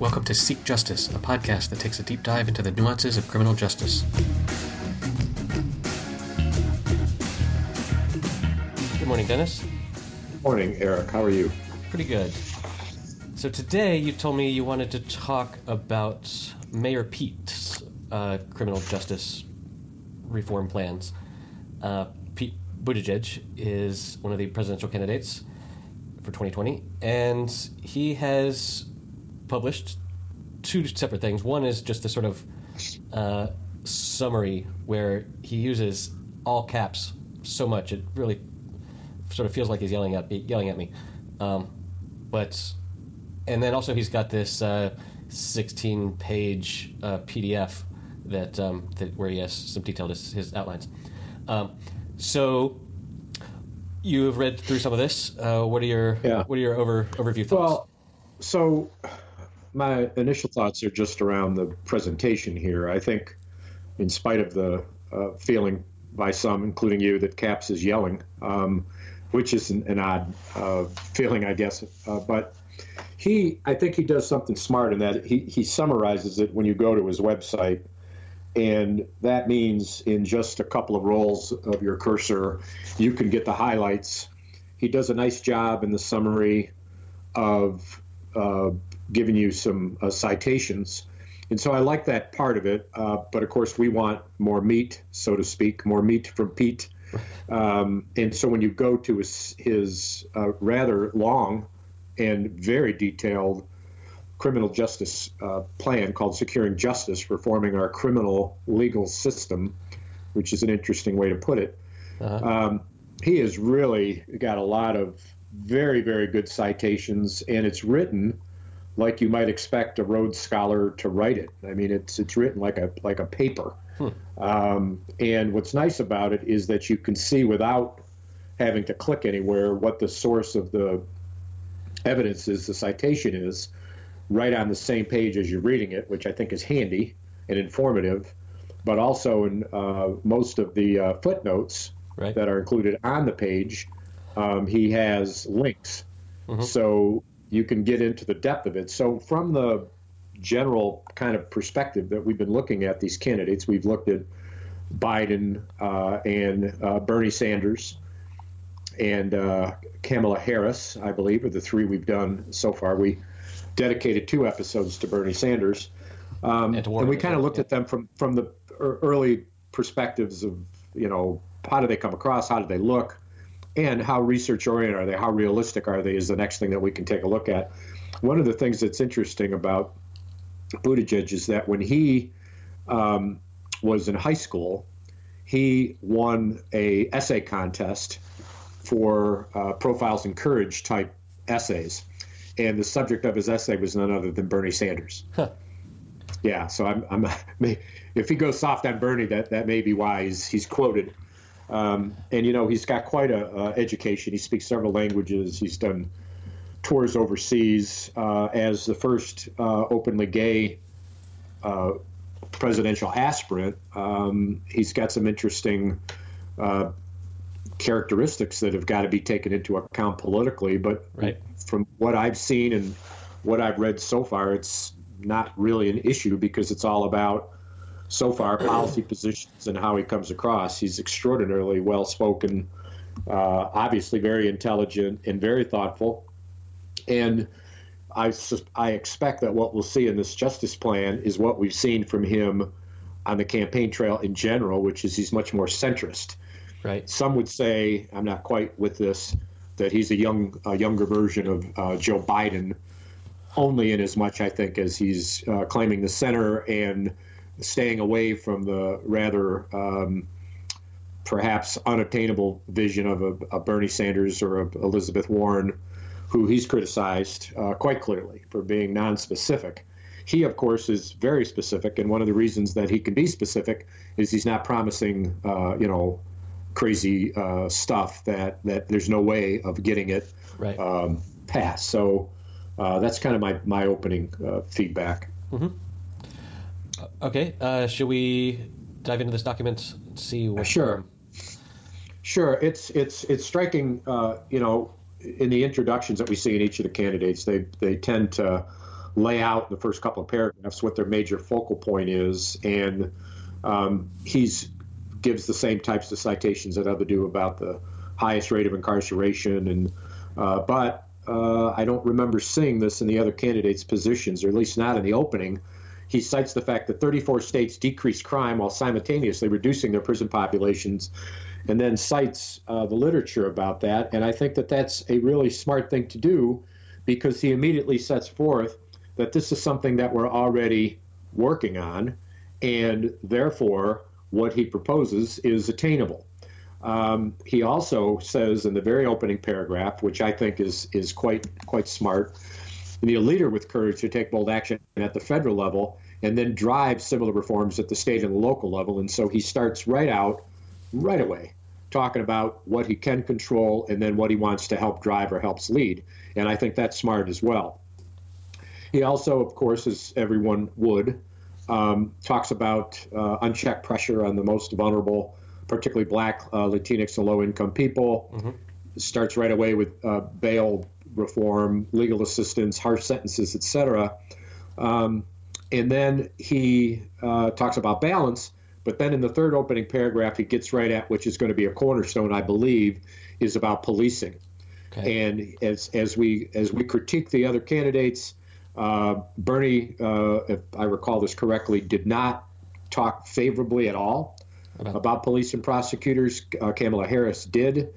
Welcome to Seek Justice, a podcast that takes a deep dive into the nuances of criminal justice. Good morning, Dennis. Good Morning, Eric. How are you? Pretty good. So today you told me you wanted to talk about Mayor Pete's uh, criminal justice reform plans. Uh, Pete Buttigieg is one of the presidential candidates for 2020, and he has published two separate things. One is just a sort of uh, summary where he uses all caps so much it really sort of feels like he's yelling at me, yelling at me. Um, but and then also he's got this uh, 16 page uh, PDF that, um, that where he has some detailed his, his outlines. Um, so you have read through some of this. Uh, what are your Yeah. what are your over overview thoughts? Well, so my initial thoughts are just around the presentation here. I think, in spite of the uh, feeling by some, including you, that Caps is yelling, um, which is an, an odd uh, feeling, I guess. Uh, but he, I think he does something smart in that he, he summarizes it when you go to his website. And that means in just a couple of rolls of your cursor, you can get the highlights. He does a nice job in the summary of giving you some uh, citations. And so I like that part of it. Uh, but of course, we want more meat, so to speak, more meat from Pete. Um, and so when you go to his, his uh, rather long and very detailed criminal justice uh, plan called Securing Justice, Reforming Our Criminal Legal System, which is an interesting way to put it, Uh-huh. um, he has really got a lot of very, very good citations, and it's written like you might expect a Rhodes Scholar to write it. I mean, it's it's written like a like a paper. Um, and what's nice about it is that you can see without having to click anywhere what the source of the evidence is, the citation is, right on the same page as you're reading it, which I think is handy and informative. But also in uh, most of the uh, footnotes Right. that are included on the page, um, he has links. So you can get into the depth of it. So, from the general kind of perspective that we've been looking at these candidates, we've looked at Biden uh, and uh, Bernie Sanders and uh, Kamala Harris, I believe, are the three we've done so far. We dedicated two episodes to Bernie Sanders. Um, And Warren we kind of looked at them from, from the early perspectives of, you know, how do they come across? How do they look? And how research oriented are they? How realistic are they? Is the next thing that we can take a look at. One of the things that's interesting about Buttigieg is that when he um, was in high school, he won a essay contest for uh, profiles in courage type essays, and the subject of his essay was none other than Bernie Sanders. Yeah, so I'm, I'm if he goes soft on Bernie, that that may be why he's he's quoted. Um, and you know he's got quite a uh, education. He speaks several languages. He's done tours overseas uh, as the first uh, openly gay uh, presidential aspirant. Um, he's got some interesting uh, characteristics that have got to be taken into account politically. But Right. from what I've seen and what I've read so far, it's not really an issue because it's all about so far policy positions and how he comes across. He's extraordinarily well spoken, uh, obviously very intelligent and very thoughtful. And I, I expect that what we'll see in this justice plan is what we've seen from him on the campaign trail in general, which is he's much more centrist. right. Some would say, I'm not quite with this, that he's a young, a younger version of uh, Joe Biden, only in as much, I think, as he's uh, claiming the center and staying away from the rather um, perhaps unattainable vision of a, a Bernie Sanders or a Elizabeth Warren, who he's criticized uh, quite clearly for being non-specific. He, of course, is very specific, and one of the reasons that he can be specific is he's not promising, uh, you know, crazy uh, stuff that that there's no way of getting it Right. um, passed. So uh, that's kind of my my opening uh, feedback. Okay. Uh, should we dive into this document and see what? Sure. Sure, it's it's it's striking. Uh, you know, in the introductions that we see in each of the candidates, they they tend to lay out in the first couple of paragraphs what their major focal point is, and um, he's gives the same types of citations that other do about the highest rate of incarceration, and uh, but uh, I don't remember seeing this in the other candidates' positions, or at least not in the opening. He cites the fact that 34 states decreased crime while simultaneously reducing their prison populations, and then cites uh, the literature about that. And I think that that's a really smart thing to do because he immediately sets forth that this is something that we're already working on, and therefore what he proposes is attainable. Um, he also says in the very opening paragraph, which I think is is quite quite smart, "You need a leader with courage to take bold action at the federal level and then drive similar reforms at the state and the local level." And so he starts right out, right away, talking about what he can control and then what he wants to help drive or helps lead. And I think that's smart as well. He also, of course, as everyone would, um, talks about uh, unchecked pressure on the most vulnerable, particularly black, uh, Latinx, and low income people. Mm-hmm. Starts right away with uh, bail reform, legal assistance, harsh sentences, etc. Um, and then he uh, talks about balance. But then in the third opening paragraph, he gets right at which is going to be a cornerstone, I believe, is about policing. Okay. And as, as we as we critique the other candidates, uh, Bernie, uh, if I recall this correctly, did not talk favorably at all about, about police and prosecutors. Uh, Kamala Harris did.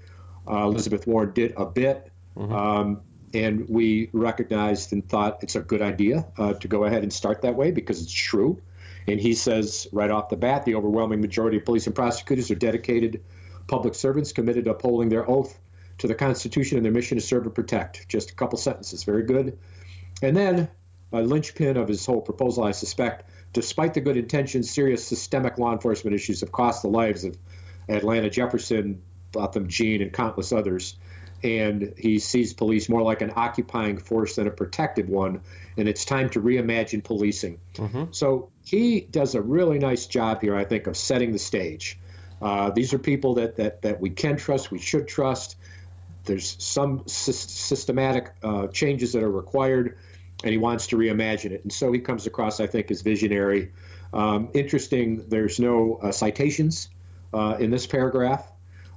Uh, Elizabeth Warren did a bit. Mm-hmm. Um, and we recognized and thought it's a good idea uh, to go ahead and start that way because it's true. And he says right off the bat the overwhelming majority of police and prosecutors are dedicated public servants committed to upholding their oath to the Constitution and their mission to serve and protect. Just a couple sentences. Very good. And then a linchpin of his whole proposal, I suspect, despite the good intentions, serious systemic law enforcement issues have cost the lives of Atatiana Jefferson, Botham Jean, and countless others. And he sees police more like an occupying force than a protective one. And it's time to reimagine policing. Mm-hmm. So he does a really nice job here, I think, of setting the stage. Uh, these are people that, that, that we can trust, we should trust. There's some sy- systematic uh, changes that are required and he wants to reimagine it. And so he comes across, I think, as visionary. Um, interesting, there's no uh, citations uh, in this paragraph.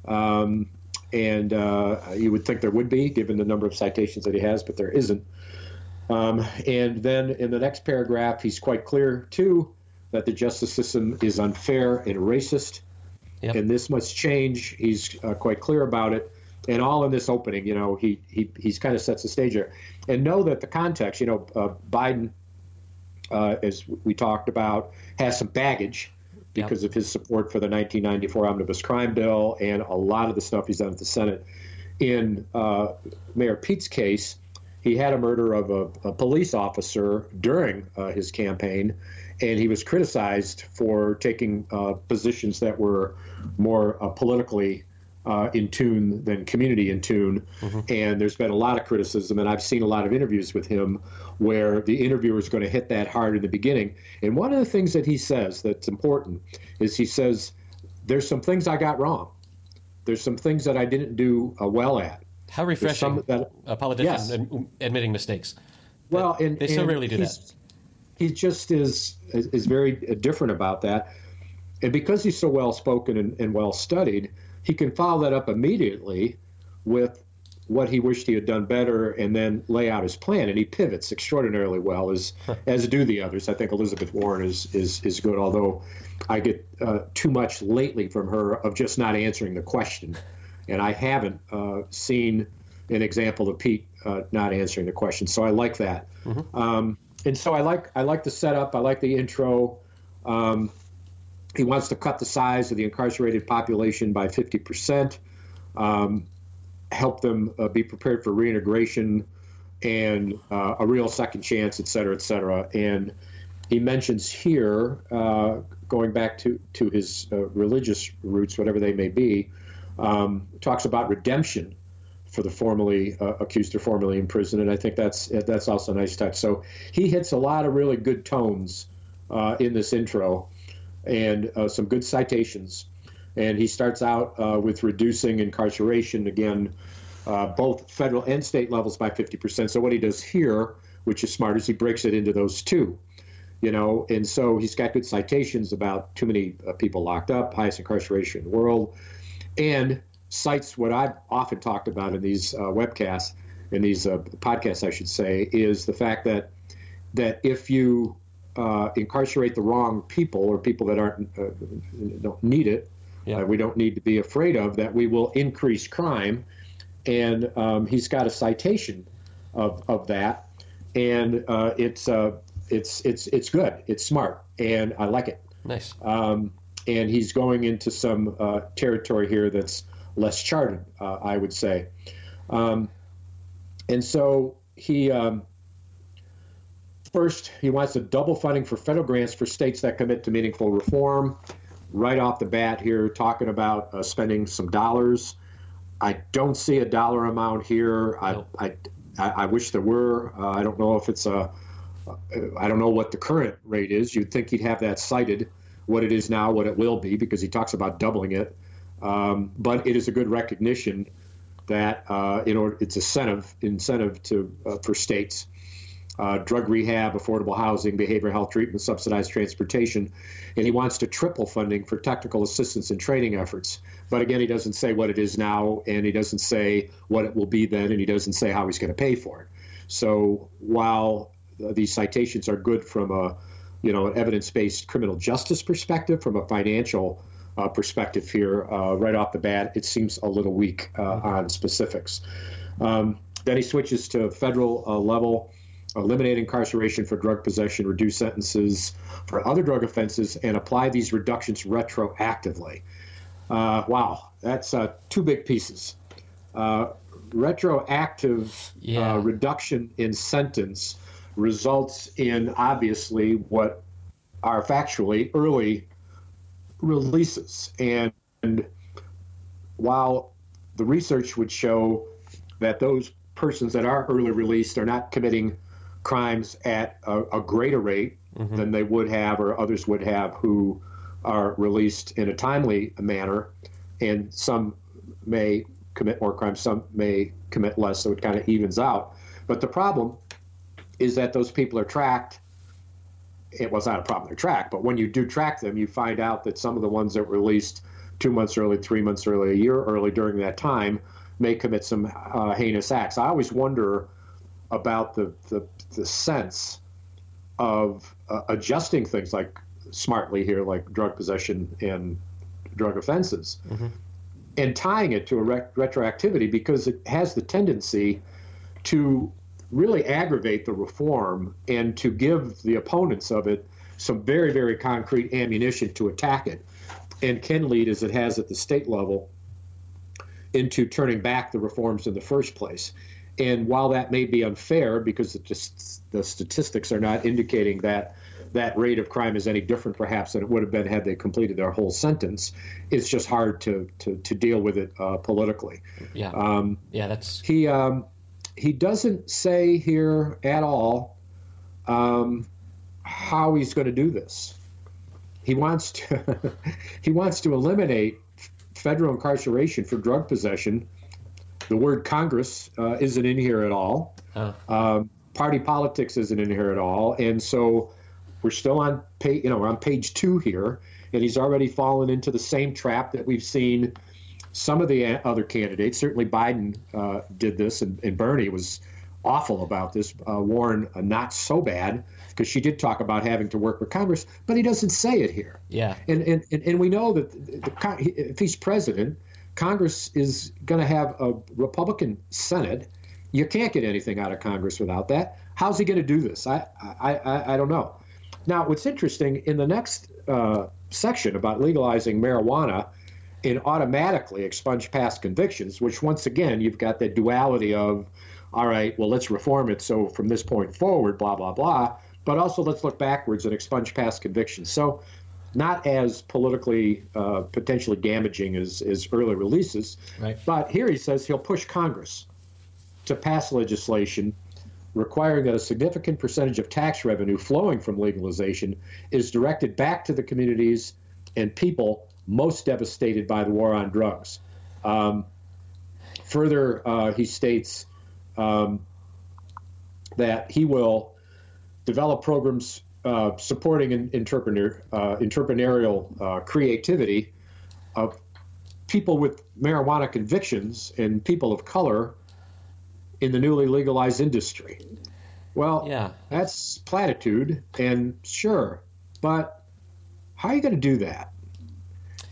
Um, and uh, you would think there would be, given the number of citations that he has, but there isn't. Um, and then in the next paragraph, he's quite clear, too, that the justice system is unfair and racist. Yep. And this must change. He's uh, quite clear about it and all in this opening, you know, he he he's kind of sets the stage there, and know that the context, you know, uh, Biden, uh, as we talked about, has some baggage because yep. of his support for the 1994 omnibus crime bill and a lot of the stuff he's done at the Senate. In uh, Mayor Pete's case, he had a murder of a, a police officer during uh, his campaign, and he was criticized for taking uh, positions that were more uh, politically uh, in tune than community in tune. Mm-hmm. And there's been a lot of criticism, and I've seen a lot of interviews with him where the interviewer is going to hit that hard in the beginning. And one of the things that he says that's important is he says, There's some things I got wrong. There's some things that I didn't do uh, well at. How refreshing that, a politician yes. admitting mistakes. Well, and, they so and rarely do that. He just is, is, is very different about that, and because he's so well spoken and, and well studied, he can follow that up immediately with what he wished he had done better and then lay out his plan. And he pivots extraordinarily well as as do the others. I think elizabeth warren is is is good although i get uh, too much lately from her of just not answering the question. And i haven't uh, seen an example of pete uh, not answering the question. So i like that. Mm-hmm. um, and so i like i like the setup. I like the intro. Um, he wants to cut the size of the incarcerated population by 50%, um, help them uh, be prepared for reintegration and uh, a real second chance, et cetera, et cetera. And he mentions here, uh, going back to, to his uh, religious roots, whatever they may be, um, talks about redemption for the formerly uh, accused or formerly imprisoned. And I think that's, that's also a nice touch. So he hits a lot of really good tones uh, in this intro and uh, some good citations. And he starts out uh, with reducing incarceration again, uh, both federal and state levels by 50%. So what he does here, which is smart, is he breaks it into those two. You know, and so he's got good citations about too many uh, people locked up, highest incarceration in the world, and cites what I've often talked about in these uh, webcasts, in these uh, podcasts, I should say, is the fact that that if you uh, incarcerate the wrong people or people that aren't uh, don't need it, yeah. we don't need to be afraid of that we will increase crime. And um, he's got a citation of, of that, and uh, it's uh, it's it's it's good. It's smart, and I like it. Nice. Um, and he's going into some uh, territory here that's less charted, uh, I would say. Um, and so he um, first he wants a double funding for federal grants for states that commit to meaningful reform. Right off the bat here, talking about uh, spending some dollars. I don't see a dollar amount here. I. I, I, I, wish there were. Uh, I don't know if it's a. I don't know what the current rate is. You'd think he'd have that cited, what it is now, what it will be, because he talks about doubling it. Um, but it is a good recognition that uh, in order, it's incentive incentive to uh, for states. Uh, drug rehab, affordable housing, behavioral health treatment, subsidized transportation, and he wants to triple funding for technical assistance and training efforts. But again, he doesn't say what it is now, and he doesn't say what it will be then, and he doesn't say how he's going to pay for it. So while these citations are good from a you know an evidence-based criminal justice perspective, from a financial uh, perspective here uh, right off the bat. It seems a little weak uh, on specifics. Um, then he switches to federal uh, level, eliminate incarceration for drug possession, reduce sentences for other drug offenses, and apply these reductions retroactively. Uh, wow, that's uh, two big pieces. retroactive yeah. reduction in sentence results in obviously what are factually early releases. And, while the research would show that those persons that are early released are not committing crimes at a, a greater rate mm-hmm. than they would have or others would have who are released in a timely manner, and some may commit more crimes, some may commit less, so it kind of evens out. But the problem is that those people are tracked it was not a problem to track, but when you do track them, you find out that some of the ones that were released two months early, three months early, a year early during that time may commit some uh, heinous acts. I always wonder about the, the, the sense of uh, adjusting things like smartly here, like drug possession and drug offenses, mm-hmm. and tying it to a re- retroactivity because it has the tendency to really aggravate the reform and to give the opponents of it some very, very concrete ammunition to attack it, and can lead, as it has at the state level, into turning back the reforms in the first place. And while that may be unfair because just, the statistics are not indicating that that rate of crime is any different perhaps than it would have been had they completed their whole sentence, it's just hard to, to, to deal with it uh, politically. Yeah. Um, yeah, that's. He. Um, he doesn't say here at all um, how he's going to do this. He wants to he wants to eliminate federal incarceration for drug possession. The word Congress uh, isn't in here at all. Oh. Um, party politics isn't in here at all, and so we're still on page you know we're on page two here, and he's already fallen into the same trap that we've seen some of the other candidates, certainly Biden uh, did this, and, and, Bernie was awful about this. Uh, Warren, uh, not so bad, because she did talk about having to work with Congress, but he doesn't say it here. Yeah. And and, and, and we know that the, if he's president, Congress is going to have a Republican Senate. You can't get anything out of Congress without that. How's he going to do this? I, I, I, I, don't know. Now, what's interesting in the next uh, section about legalizing marijuana, and automatically expunge past convictions, which once again, you've got that duality of, all right, well, let's reform it so from this point forward, blah, blah, blah, but also let's look backwards and expunge past convictions. So, not as politically uh, potentially damaging as, as early releases, right. but here he says he'll push Congress to pass legislation requiring that a significant percentage of tax revenue flowing from legalization is directed back to the communities and people most devastated by the war on drugs. Um, further, uh, he states um, that he will develop programs uh, supporting in, entrepreneur, uh, entrepreneurial uh, creativity of people with marijuana convictions and people of color in the newly legalized industry. Well, yeah, that's platitude, and sure, but how are you going to do that?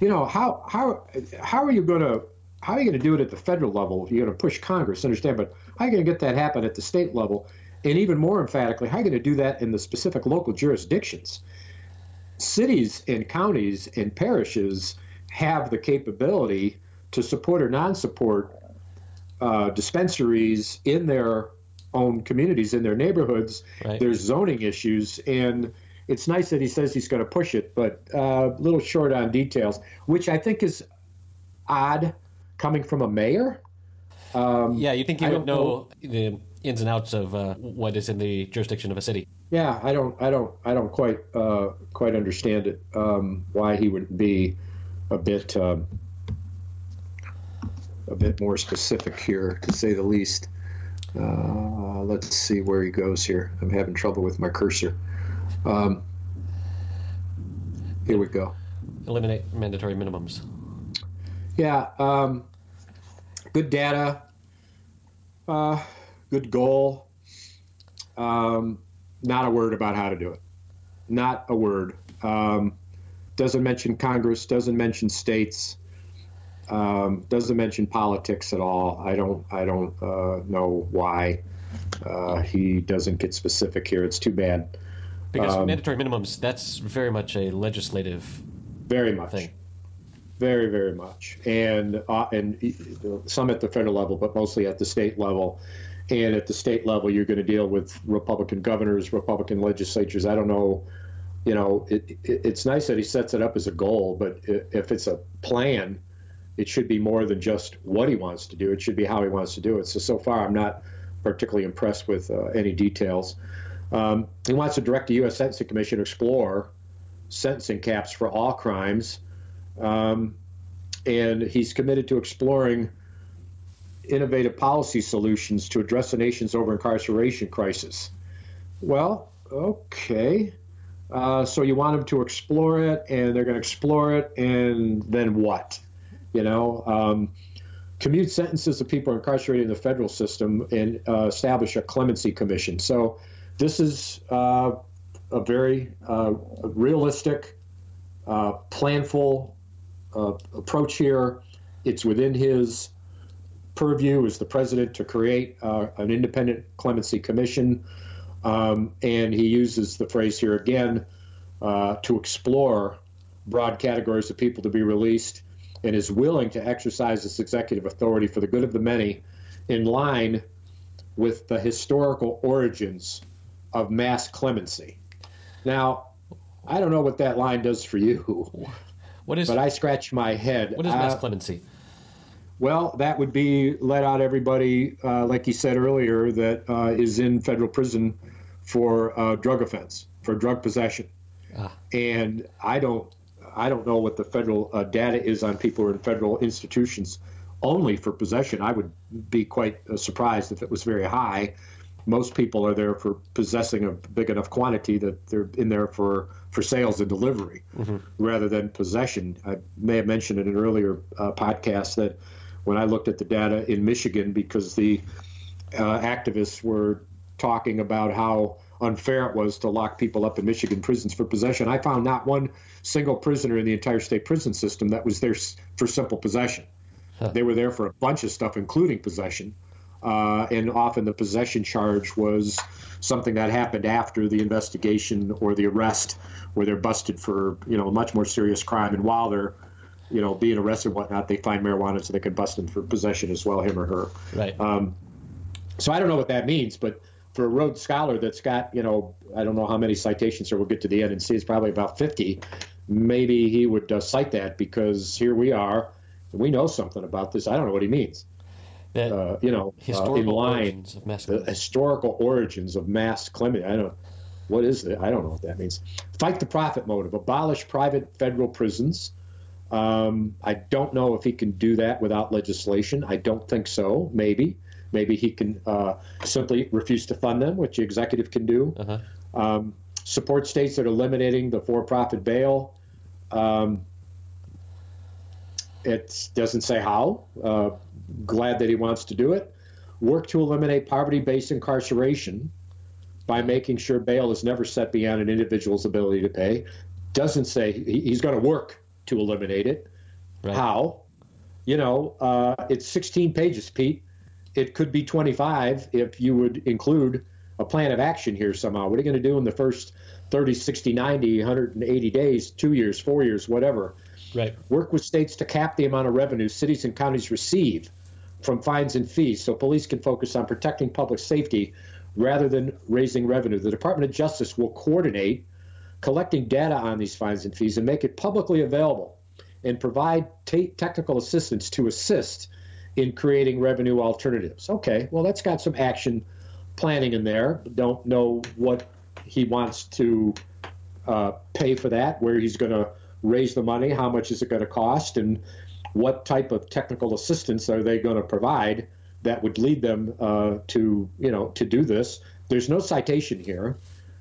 You know how how how are you going to how are you going to do it at the federal level? You're going to push Congress, understand, but how are you going to get that happen at the state level? And even more emphatically, how are you going to do that in the specific local jurisdictions? Cities and counties and parishes have the capability to support or non-support uh, dispensaries in their own communities, in their neighborhoods. Right. There's zoning issues, and it's nice that he says he's going to push it, but uh, a little short on details, which I think is odd coming from a mayor. Um, yeah, you think he would know, know, the ins and outs of uh, what is in the jurisdiction of a city? Yeah, I don't, I don't, I don't quite, uh, quite understand it. Um, why he would be a bit, um, a bit more specific here, to say the least. Uh, let's see where he goes here. I'm having trouble with my cursor. Um, here we go. Eliminate mandatory minimums. Yeah, um, good data, uh, good goal. Um, not a word about how to do it. Not a word. Um, doesn't mention Congress. Doesn't mention states. Um, doesn't mention politics at all. I don't. I don't uh, know why uh, he doesn't get specific here. It's too bad. Because um, mandatory minimums. That's very much a legislative. Very much. Thing. Very, very much, and uh, and some at the federal level, but mostly at the state level. And at the state level, you're going to deal with Republican governors, Republican legislatures. I don't know, you know, it, it, it's nice that he sets it up as a goal, but if it's a plan, it should be more than just what he wants to do. It should be how he wants to do it. So so far, I'm not particularly impressed with uh, any details. Um, he wants to direct the U.S. Sentencing Commission to explore sentencing caps for all crimes um, and he's committed to exploring innovative policy solutions to address the nation's over incarceration crisis. Well, okay. Uh, so you want them to explore it, and they're going to explore it, and then what? You know, um, commute sentences of people incarcerated in the federal system and uh, establish a clemency commission. So this is uh, a very uh, realistic, uh, planful uh, approach here. It's within his purview as the president to create uh, an independent clemency commission. Um, and he uses the phrase here again uh, to explore broad categories of people to be released and is willing to exercise this executive authority for the good of the many in line with the historical origins of mass clemency. Now, I don't know what that line does for you. What is? But I scratch my head. What is mass uh, clemency? Well, that would be let out everybody, uh, like you said earlier, that uh, is in federal prison for uh, drug offense, for drug possession. Ah. And I don't, I don't know what the federal uh, data is on people who are in federal institutions only for possession. I would be quite uh, surprised if it was very high. Most people are there for possessing a big enough quantity that they're in there for for sales and delivery mm-hmm. rather than possession. I may have mentioned in an earlier uh, podcast that when I looked at the data in Michigan, because the uh, activists were talking about how unfair it was to lock people up in Michigan prisons for possession, I found not one single prisoner in the entire state prison system that was there for simple possession. Huh. They were there for a bunch of stuff, including possession. Uh, and often the possession charge was something that happened after the investigation or the arrest, where they're busted for you know a much more serious crime, and while they're you know being arrested and whatnot, they find marijuana so they can bust him for possession as well, him or her. Right. Um, so I don't know what that means, but for a Rhodes Scholar that's got you know I don't know how many citations, or we'll get to the end and see it's probably about fifty. Maybe he would uh, cite that because here we are, we know something about this. I don't know what he means that uh, you know uh, in line the historical origins of mass clemency. I don't what is it? I don't know what that means. Fight the profit motive. Abolish private federal prisons. Um, I don't know if he can do that without legislation. I don't think so. Maybe, Maybe he can uh, simply refuse to fund them, which the executive can do. Uh-huh. Um, support states that are eliminating the for-profit bail. Um, it doesn't say how. Uh, glad that he wants to do it. Work to eliminate poverty-based incarceration by making sure bail is never set beyond an individual's ability to pay. Doesn't say he's going to work to eliminate it. Right. How? You know, uh, it's 16 pages, Pete. It could be 25 if you would include a plan of action here somehow. What are you going to do in the first 30, 60, 90, 180 days, two years, four years, whatever? Right. Work with states to cap the amount of revenue cities and counties receive from fines and fees so police can focus on protecting public safety rather than raising revenue. The Department of Justice will coordinate collecting data on these fines and fees and make it publicly available and provide t- technical assistance to assist in creating revenue alternatives. Okay, well, that's got some action planning in there. Don't know what he wants to uh, pay for that, where he's going to raise the money, how much is it going to cost, and what type of technical assistance are they going to provide that would lead them uh, to, you know, to do this. There's no citation here.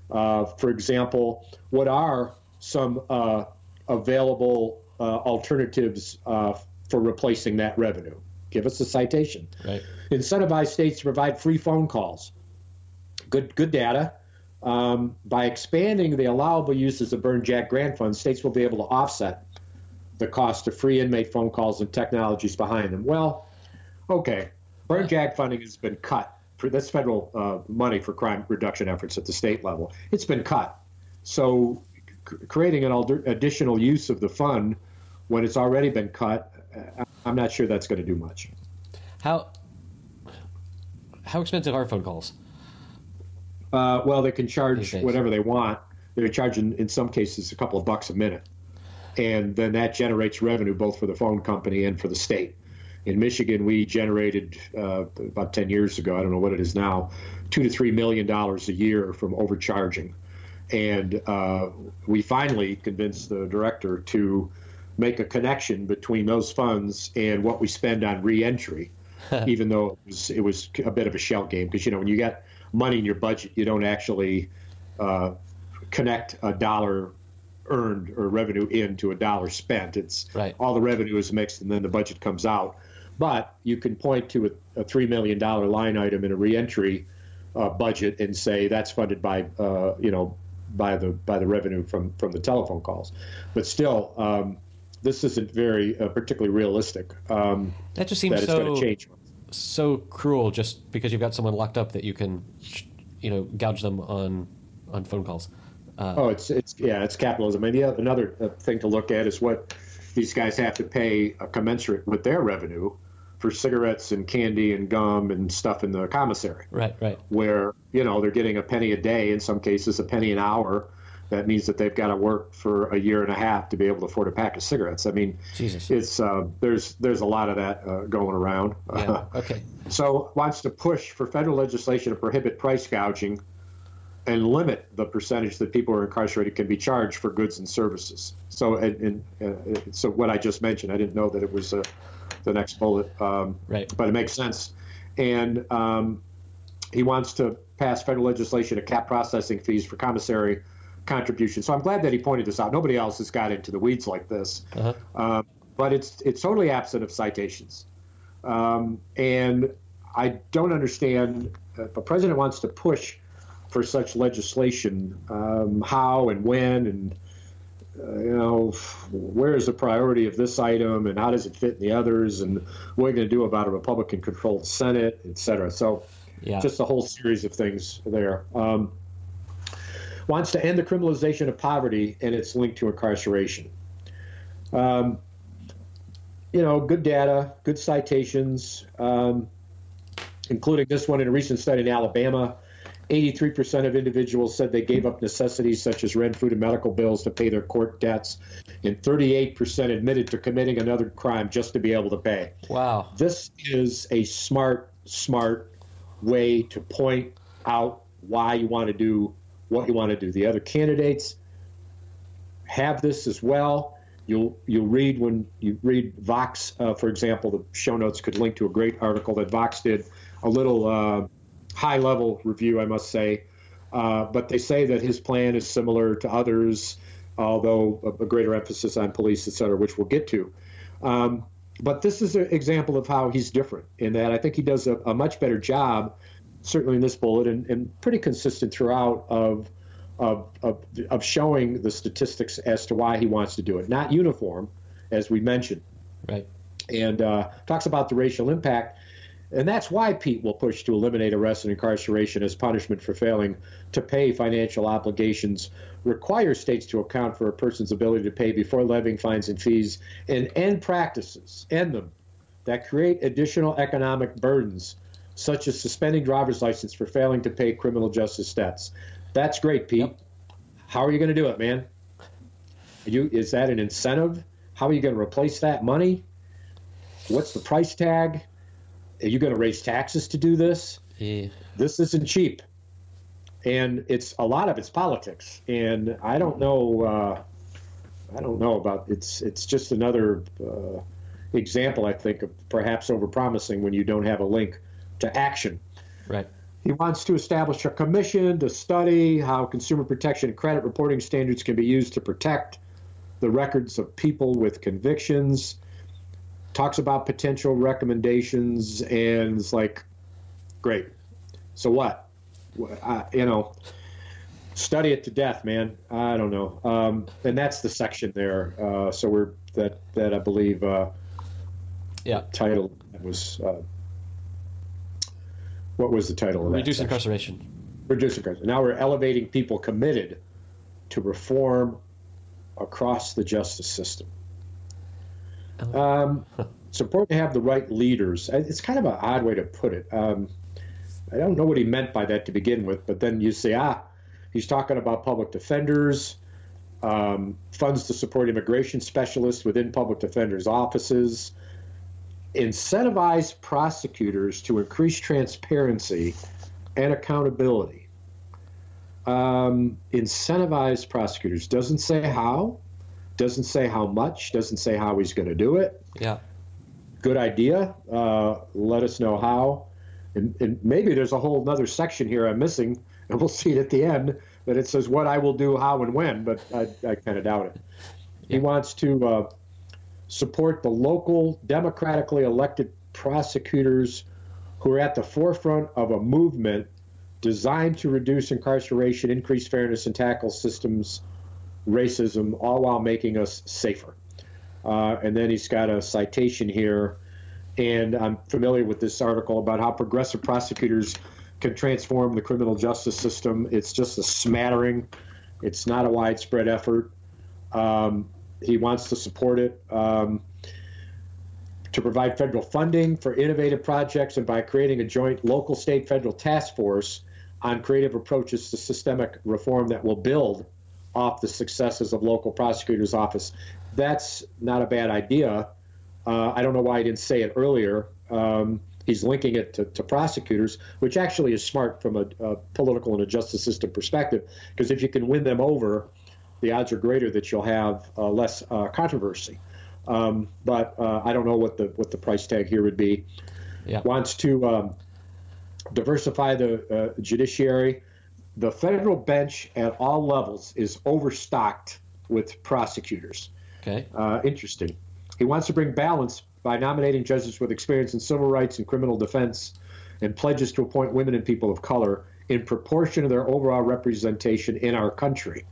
Uh, for example, what are some uh, available uh, alternatives uh, for replacing that revenue? Give us a citation. Right. Incentivize states to provide free phone calls. Good, good data. Um, by expanding the allowable uses of Byrne JAG grant funds, states will be able to offset the cost of free inmate phone calls and technologies behind them. Well, okay, Byrne JAG funding has been cut. For, that's federal uh, money for crime reduction efforts at the state level. It's been cut. So c- creating an alder- additional use of the fund when it's already been cut, uh, I'm not sure that's going to do much. How how expensive are phone calls? Uh, well, they can charge whatever they want. They're charging, in some cases, a couple of bucks a minute. And then that generates revenue both for the phone company and for the state. In Michigan, we generated uh, about 10 years ago, I don't know what it is now, two to three million dollars a year from overcharging. And uh, we finally convinced the director to make a connection between those funds and what we spend on reentry, even though it was, it was a bit of a shell game. Because, you know, when you got money in your budget, you don't actually uh, connect a dollar earned or revenue into a dollar spent. It's Right. all the revenue is mixed and then the budget comes out. But you can point to a, a $3 million line item in a reentry uh, budget and say that's funded by, uh, you know, by the by the revenue from, from the telephone calls. But still, um, this isn't very uh, particularly realistic um, That just seems going so change. so cruel. Just because you've got someone locked up that you can, you know, gouge them on on phone calls. Uh, Oh, it's it's yeah, it's capitalism. And the other, another uh, thing to look at is what these guys have to pay a commensurate with their revenue for cigarettes and candy and gum and stuff in the commissary, right, right. where you know they're getting a penny a day, in some cases a penny an hour. That means that they've got to work for a year and a half to be able to afford a pack of cigarettes. I mean, Jesus. it's uh, there's there's a lot of that uh, going around. Yeah. Okay. so wants to push for federal legislation to prohibit price gouging and limit the percentage that people who are incarcerated can be charged for goods and services. So, and, and uh, so what I just mentioned, I didn't know that it was uh, the next bullet, um, Right. but it makes sense. And um, he wants to pass federal legislation to cap processing fees for commissary contributions. So I'm glad that he pointed this out. Nobody else has got into the weeds like this, Uh-huh. um, but it's it's totally absent of citations. Um, and I don't understand if a president wants to push for such legislation, um, how and when, and uh, you know, where is the priority of this item, and how does it fit in the others, and what are you going to do about a Republican-controlled Senate, et cetera. So, Yeah. just a whole series of things there. Um, wants to end the criminalization of poverty and its link to incarceration. Um, you know, good data, good citations, um, including this one in a recent study in Alabama. 83% of individuals said they gave up necessities such as rent, food, and medical bills to pay their court debts, and 38% admitted to committing another crime just to be able to pay. Wow. This is a smart, smart way to point out why you want to do what you want to do. The other candidates have this as well. You'll you'll read when you read Vox, uh, for example. The show notes could link to a great article that Vox did a little uh, high level review, I must say. Uh, but they say that his plan is similar to others, although a, a greater emphasis on police, et cetera, which we'll get to. Um, but this is an example of how he's different in that I think he does a, a much better job, certainly in this bullet, and, and pretty consistent throughout of, of, of, of showing the statistics as to why he wants to do it. Not uniform, as we mentioned. Right. And uh, talks about the racial impact. And that's why Pete will push to eliminate arrest and incarceration as punishment for failing to pay financial obligations, require states to account for a person's ability to pay before levying fines and fees, and end practices, end them, that create additional economic burdens, such as suspending driver's license for failing to pay criminal justice debts. That's great, Pete. Yep. How are you going to do it, man? You, is that an incentive? How are you going to replace that money? What's the price tag? Are you going to raise taxes to do this? Yeah. This isn't cheap, and it's a lot of it's politics. And I don't know. Uh, I don't know about it's. It's just another uh, example, I think, of perhaps overpromising when you don't have a link to action. Right. He wants to establish a commission to study how consumer protection and credit reporting standards can be used to protect the records of people with convictions talks about potential recommendations, and it's like, great. So what? I, you know, study it to death, man. I don't know. Um, and that's the section there. Uh, so we're that that I believe. Uh, yeah. Title was. Uh, what was the title of that? Reduce incarceration. Reduce incarceration. Now we're elevating people committed to reform across the justice system. Um, it's important to have the right leaders. It's kind of an odd way to put it. Um, I don't know what he meant by that to begin with, but then you say, ah, he's talking about public defenders, um, funds to support immigration specialists within public defenders' offices, incentivize prosecutors to increase transparency and accountability. Um, incentivize prosecutors doesn't say how, doesn't say how much, doesn't say how he's going to do it. Yeah. Good idea. Uh, let us know how. And, and, maybe there's a whole other section here I'm missing, and we'll see it at the end that it says what I will do, how, and when, but I, I kind of doubt it. Yeah. He wants to uh, support the local democratically elected prosecutors who are at the forefront of a movement designed to reduce incarceration, increase fairness, and tackle systems racism, all while making us safer. Uh, and then he's got a citation here, and I'm familiar with this article about how progressive prosecutors can transform the criminal justice system. It's just a smattering, it's not a widespread effort. Um, he wants to support it. Um, to provide federal funding for innovative projects and by creating a joint local, state, federal task force on creative approaches to systemic reform that will build off the successes of local prosecutor's office. That's not a bad idea. Uh, I don't know why I didn't say it earlier. Um, he's linking it to, to, prosecutors, which actually is smart from a, a political and a justice system perspective, because if you can win them over, the odds are greater that you'll have uh, less uh, controversy. Um, but uh, I don't know what the what the price tag here would be. Yeah. Wants to um, diversify the uh, judiciary the federal bench at all levels is overstocked with prosecutors. Okay. Uh, interesting. He wants to bring balance by nominating judges with experience in civil rights and criminal defense and pledges to appoint women and people of color in proportion to their overall representation in our country.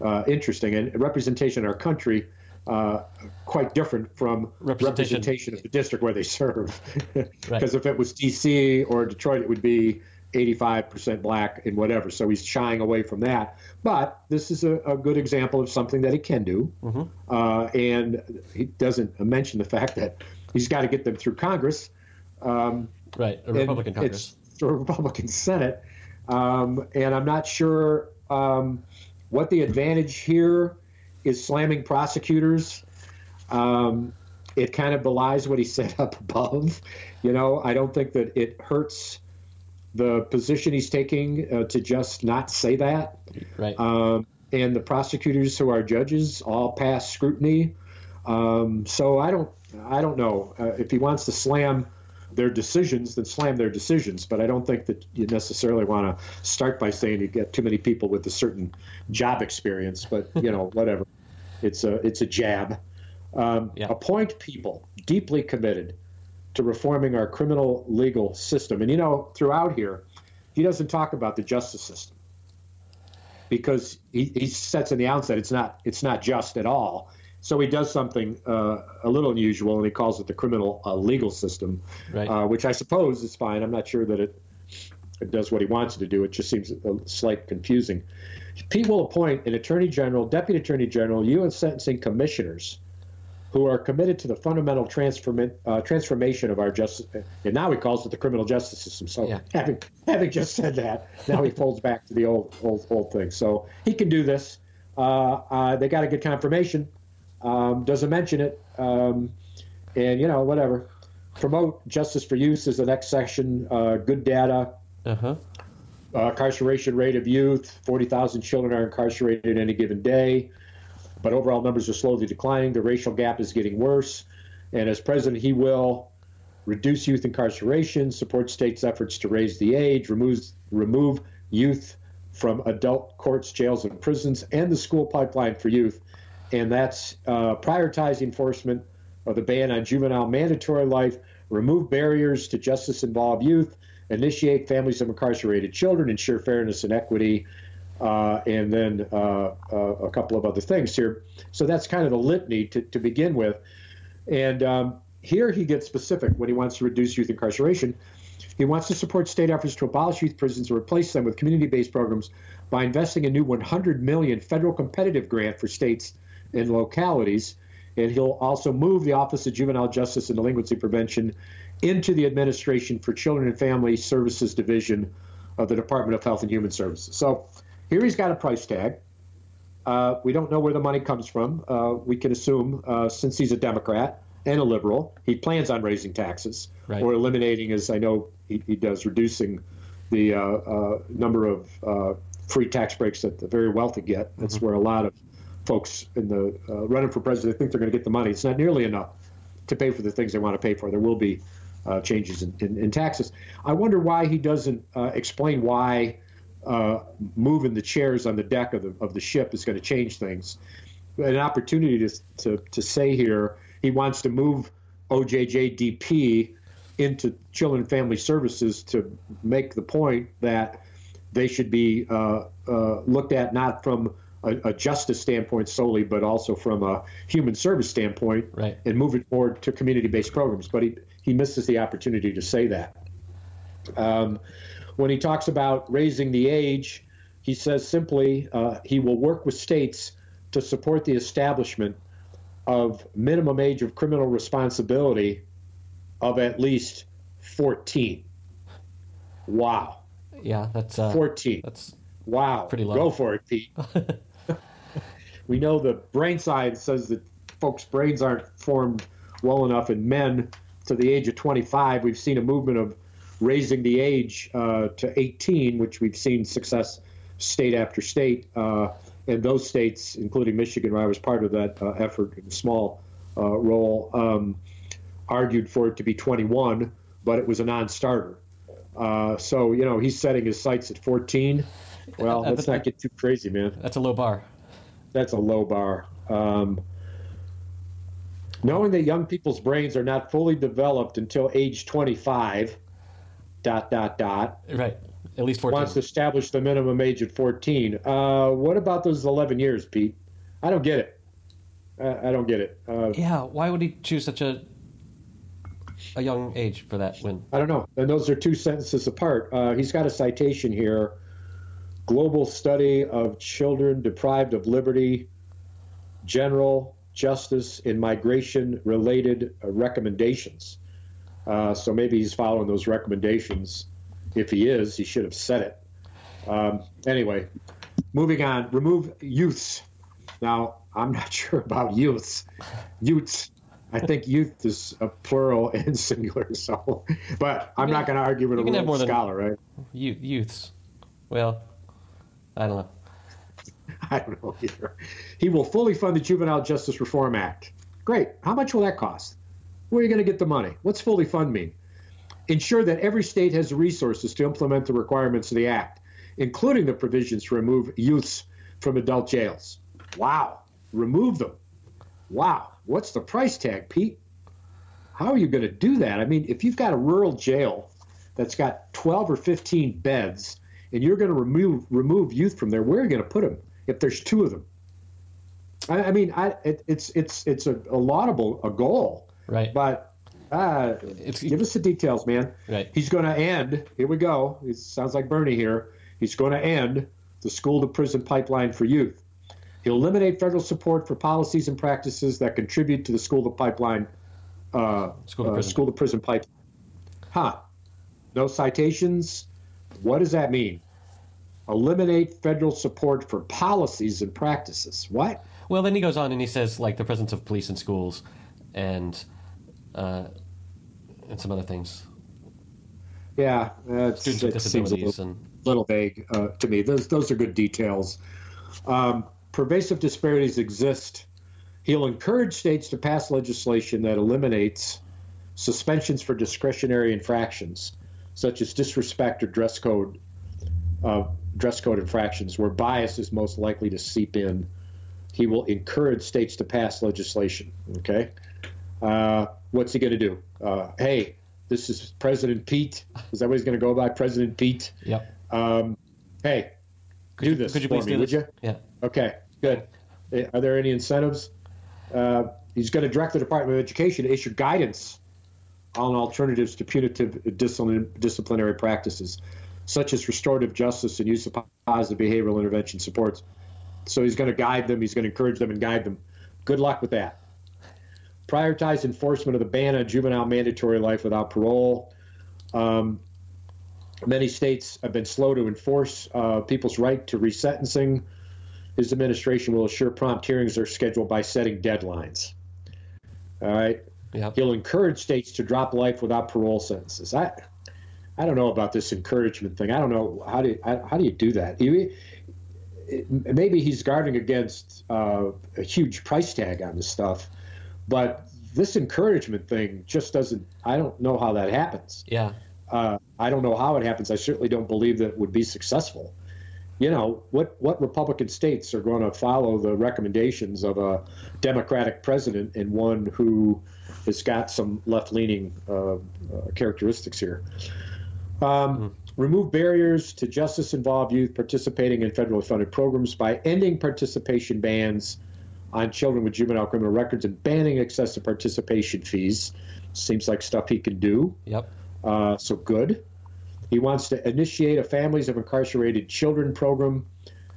Uh, interesting. And representation in our country, uh, quite different from representation. representation. of the district where they serve. Because right. if it was D.C. or Detroit, it would be 85% black and whatever. So he's shying away from that. But this is a, a good example of something that he can do. Mm-hmm. Uh, and he doesn't mention the fact that he's got to get them through Congress. Um, right, a Republican Congress. It's a Republican Senate. Um, and I'm not sure um, what the advantage here is slamming prosecutors. Um, it kind of belies what he said up above. You know, I don't think that it hurts the position he's taking uh, to just not say that. Right. Um, and the prosecutors who are judges all pass scrutiny. Um, so I don't, I don't know uh, if he wants to slam their decisions then slam their decisions. But I don't think that you necessarily want to start by saying you get too many people with a certain job experience. But you know, whatever. It's a it's a jab. Um, Yeah. Appoint people deeply committed to reforming our criminal legal system. And you know, throughout here, he doesn't talk about the justice system because he, he sets in the outset it's not it's not just at all. So he does something uh, a little unusual, and he calls it the criminal uh, legal system, Right. uh, which I suppose is fine. I'm not sure that it, it does what he wants it to do. It just seems a slight confusing. Pete will appoint an attorney general, deputy attorney general, U.S. sentencing commissioners who are committed to the fundamental transform, uh, transformation of our justice. And now he calls it the criminal justice system. So Yeah. having having just said that, now he folds back to the old old old thing. So he can do this. Uh, uh, they got to get confirmation. Um, doesn't mention it, um, and you know whatever. Promote justice for use is the next section. Uh, good data. Uh huh. Uh, incarceration rate of youth 40,000 children are incarcerated any given day, but overall numbers are slowly declining. The racial gap is getting worse. And as president, he will reduce youth incarceration, support states' efforts to raise the age, remove youth from adult courts, jails, and prisons, and the school pipeline for youth. And that's uh, prioritize enforcement of the ban on juvenile mandatory life, remove barriers to justice involved youth, initiate families of incarcerated children, ensure fairness and equity, uh, and then uh, uh, a couple of other things here. So that's kind of the litany to, to begin with. And um, here he gets specific when he wants to reduce youth incarceration. He wants to support state efforts to abolish youth prisons and replace them with community-based programs by investing a new 100 million federal competitive grant for states and localities. And he'll also move the Office of Juvenile Justice and Delinquency Prevention into the Administration for Children and Family Services Division of the Department of Health and Human Services. So here he's got a price tag. Uh, we don't know where the money comes from. Uh, we can assume, uh, since he's a Democrat and a liberal, he plans on raising taxes Right. or eliminating, as I know he, he does, reducing the uh, uh, number of uh, free tax breaks that the very wealthy get. That's where a lot of folks in the uh, running for president think they're going to get the money. It's not nearly enough to pay for the things they want to pay for. There will be uh, changes in, in, in taxes. I wonder why he doesn't uh, explain why uh, moving the chairs on the deck of the, of the ship is going to change things. An opportunity to, to, to say here he wants to move OJJDP into Children and Family Services to make the point that they should be uh, uh, looked at not from a, a justice standpoint solely, but also from a human service standpoint, Right. and move it forward to community-based programs. But he he misses the opportunity to say that. Um, when he talks about raising the age, he says simply uh, he will work with states to support the establishment of minimum age of criminal responsibility of at least 14. Wow. Yeah, that's uh, 14. that's Wow. Pretty low. Go for it, Pete. we know the brain science says that folks' brains aren't formed well enough in men to the age of 25. We've seen a movement of raising the age uh, to 18, which we've seen success state after state. Uh, and those states, including Michigan, where I was part of that uh, effort in a small uh, role, um, argued for it to be 21, but it was a non starter. Uh, so, you know, he's setting his sights at 14. Well, Uh, let's not get too crazy, man. that's a low bar. That's a low bar. Um, knowing that young people's brains are not fully developed until age 25, dot, dot, dot, Right. At least fourteen. wants to establish the minimum age at 14. Uh, what about those 11 years, Pete? I don't get it. I, I don't get it. Uh, Yeah. Why would he choose such a a young age for that? When I don't know. And those are two sentences apart. Uh, he's got a citation here Global Study of Children Deprived of Liberty, General Justice in Migration Related uh, Recommendations. Uh, so maybe he's following those recommendations. If he is, he should have said it. Um, anyway, moving on. Remove youths. Now, I'm not sure about youths. Youths. I think youth is a plural and singular. So, but I'm not going to argue with a you have real scholar, right? you, youths, well, I don't know. I don't know either. He will fully fund the Juvenile Justice Reform Act. Great. How much will that cost? Where are you going to get the money? What's fully fund mean? ensure that every state has the resources to implement the requirements of the act, including the provisions to remove youths from adult jails. Wow, remove them. Wow, what's the price tag, Pete? How are you going to do that? I mean, if you've got a rural jail that's got 12 or 15 beds and you're going to remove remove youth from there, where are you going to put them if there's two of them? I, I mean, I, it, it's it's it's a, a laudable a goal, Right. but uh, It's- give us the details, man. Right. He's going to end. Here we go. It sounds like Bernie here. He's going to end the school to prison pipeline for youth. He'll eliminate federal support for policies and practices that contribute to the school to pipeline, uh, School to uh, prison. school to prison pipeline. Huh? No citations. What does that mean? Eliminate federal support for policies and practices. What? Well, then he goes on and he says like the presence of police in schools, and uh, and some other things, Yeah, it seems a little and little vague uh, to me. Those those are good details. Um, pervasive disparities exist. He'll encourage states to pass legislation that eliminates suspensions for discretionary infractions, such as disrespect or dress code uh, dress code infractions, where bias is most likely to seep in. He will encourage states to pass legislation. Okay, uh, what's he going to do? Uh, hey, this is President Pete. Is that what he's going to go by, President Pete? yep. Um, hey, Could do you, this could you for please me, do would this? you? Yeah. Okay, good. Are there any incentives? Uh, he's going to direct the Department of Education to issue guidance on alternatives to punitive disciplinary practices, such as restorative justice and use of positive behavioral intervention supports. So he's going to guide them, he's going to encourage them and guide them. Good luck with that. Prioritize enforcement of the ban on juvenile mandatory life without parole. Um, many states have been slow to enforce uh, people's right to resentencing. His administration will assure prompt hearings are scheduled by setting deadlines. All right. Yep. He'll encourage states to drop life without parole sentences. I, I don't know about this encouragement thing. I don't know how do you, how, how do you do that? Maybe he's guarding against uh, a huge price tag on this stuff, but this encouragement thing just doesn't. I don't know how that happens. Yeah. Uh, I don't know how it happens. I certainly don't believe that it would be successful. You know, what, what Republican states are going to follow the recommendations of a Democratic president and one who has got some left leaning uh, uh, characteristics here? Um, Remove barriers to justice involved youth participating in federally funded programs by ending participation bans on children with juvenile criminal records and banning excessive participation fees. Seems like stuff he can do. Yep. Uh, so good. He wants to initiate a Families of Incarcerated Children program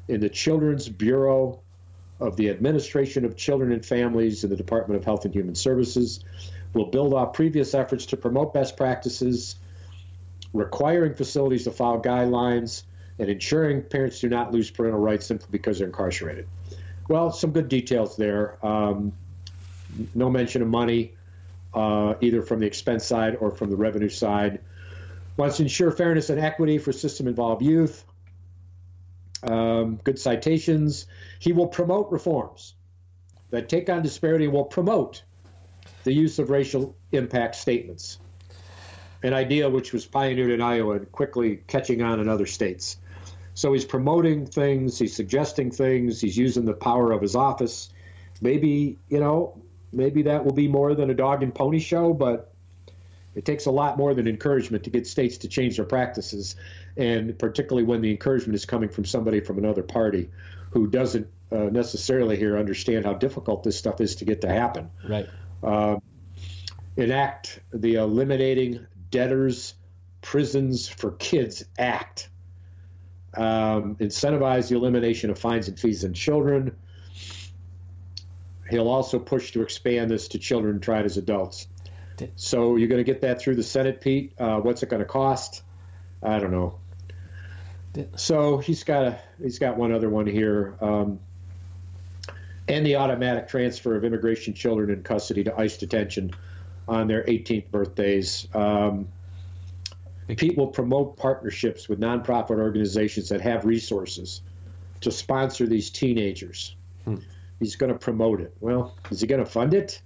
in the Children's Bureau of the Administration of Children and Families in the Department of Health and Human Services. Will build off previous efforts to promote best practices, requiring facilities to follow guidelines, and ensuring parents do not lose parental rights simply because they're incarcerated. Well, some good details there. Um, no mention of money, uh, either from the expense side or from the revenue side. Wants to ensure fairness and equity for system involved youth. Um, good citations. He will promote reforms that take on disparity and will promote the use of racial impact statements, an idea which was pioneered in Iowa and quickly catching on in other states. So he's promoting things, he's suggesting things, he's using the power of his office. Maybe, you know, maybe that will be more than a dog and pony show, but it takes a lot more than encouragement to get states to change their practices, and particularly when the encouragement is coming from somebody from another party who doesn't uh, necessarily here understand how difficult this stuff is to get to happen. Right. Uh, enact the Eliminating Debtors Prisons for Kids Act. Um, incentivize the elimination of fines and fees on children. He'll also push to expand this to children tried as adults. So you're going to get that through the Senate, Pete. Uh, what's it going to cost? I don't know. So he's got a he's got one other one here. Um, and the automatic transfer of immigration children in custody to ICE detention on their 18th birthdays. Um, Pete will promote partnerships with nonprofit organizations that have resources to sponsor these teenagers. Hmm. He's going to promote it. Well, is he going to fund it?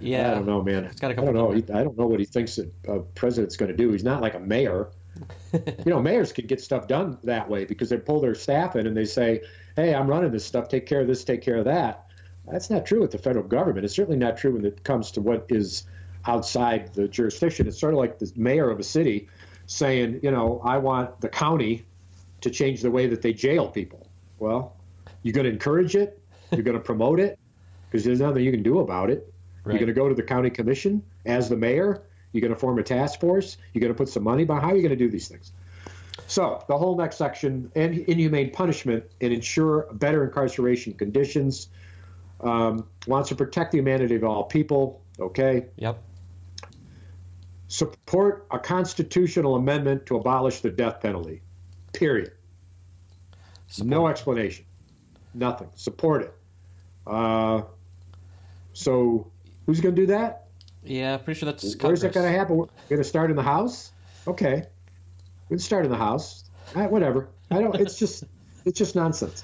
Yeah, I don't know, man. It's got I don't know. He, I don't know what he thinks a president's going to do. He's not like a mayor. you know, mayors can get stuff done that way because they pull their staff in and they say, "Hey, I'm running this stuff. Take care of this. Take care of that." That's not true with the federal government. It's certainly not true when it comes to what is outside the jurisdiction. It's sort of like the mayor of a city saying, "You know, I want the county to change the way that they jail people." Well, you're going to encourage it. You're going to promote it because there's nothing you can do about it. Right. You're going to go to the county commission as the mayor. You're going to form a task force. You're going to put some money behind. How are you going to do these things? So the whole next section, and inhumane punishment and ensure better incarceration conditions. Um, wants to protect the humanity of all people. Okay. Yep. Support a constitutional amendment to abolish the death penalty. Period. No explanation. Nothing. Support it. Uh, so who's going to do that? Yeah, pretty sure that's Where's that going to happen? We're going to start in the House? Okay, we can start in the House. Right, whatever. I don't. It's just it's just nonsense.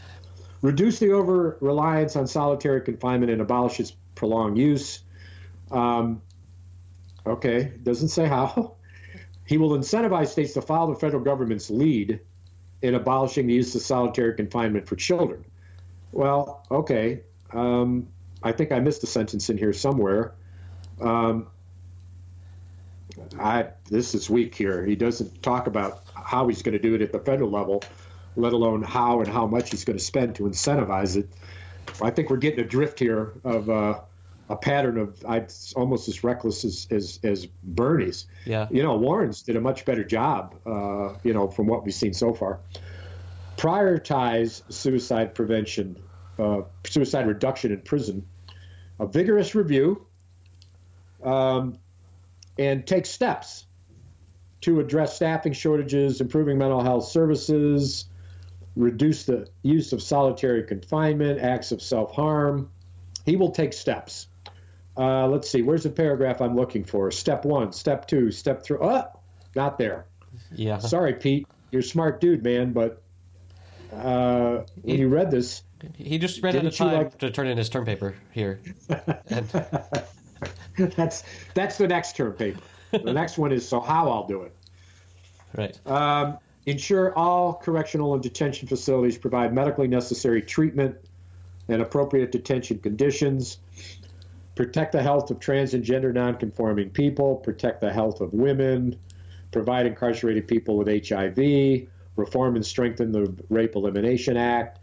Reduce the over reliance on solitary confinement and abolish its prolonged use. Um, okay, doesn't say how. He will incentivize states to follow the federal government's lead in abolishing the use of solitary confinement for children. Well, okay. Um, I think I missed a sentence in here somewhere. Um, I this is weak here. He doesn't talk about how he's going to do it at the federal level, let alone how and how much he's going to spend to incentivize it. I think we're getting a drift here of uh, a pattern of I almost as reckless as, as as Bernie's. Yeah. You know, Warren's did a much better job. Uh, you know, from what we've seen so far. Prioritize suicide prevention, uh, suicide reduction in prison. A vigorous review um, and take steps to address staffing shortages, improving mental health services, reduce the use of solitary confinement, acts of self harm. He will take steps. Uh, let's see, where's the paragraph I'm looking for? Step one, step two, step three. Oh, not there. Yeah. Sorry, Pete. You're a smart dude, man, but uh, when you read this, He just ran out of time like- to turn in his term paper here. And, that's that's the next term paper. The next one is so how I'll do it. right. Um, ensure all correctional and detention facilities provide medically necessary treatment and appropriate detention conditions. Protect the health of trans and gender nonconforming people. Protect the health of women. Provide incarcerated people with HIV. Reform and strengthen the Rape Elimination Act.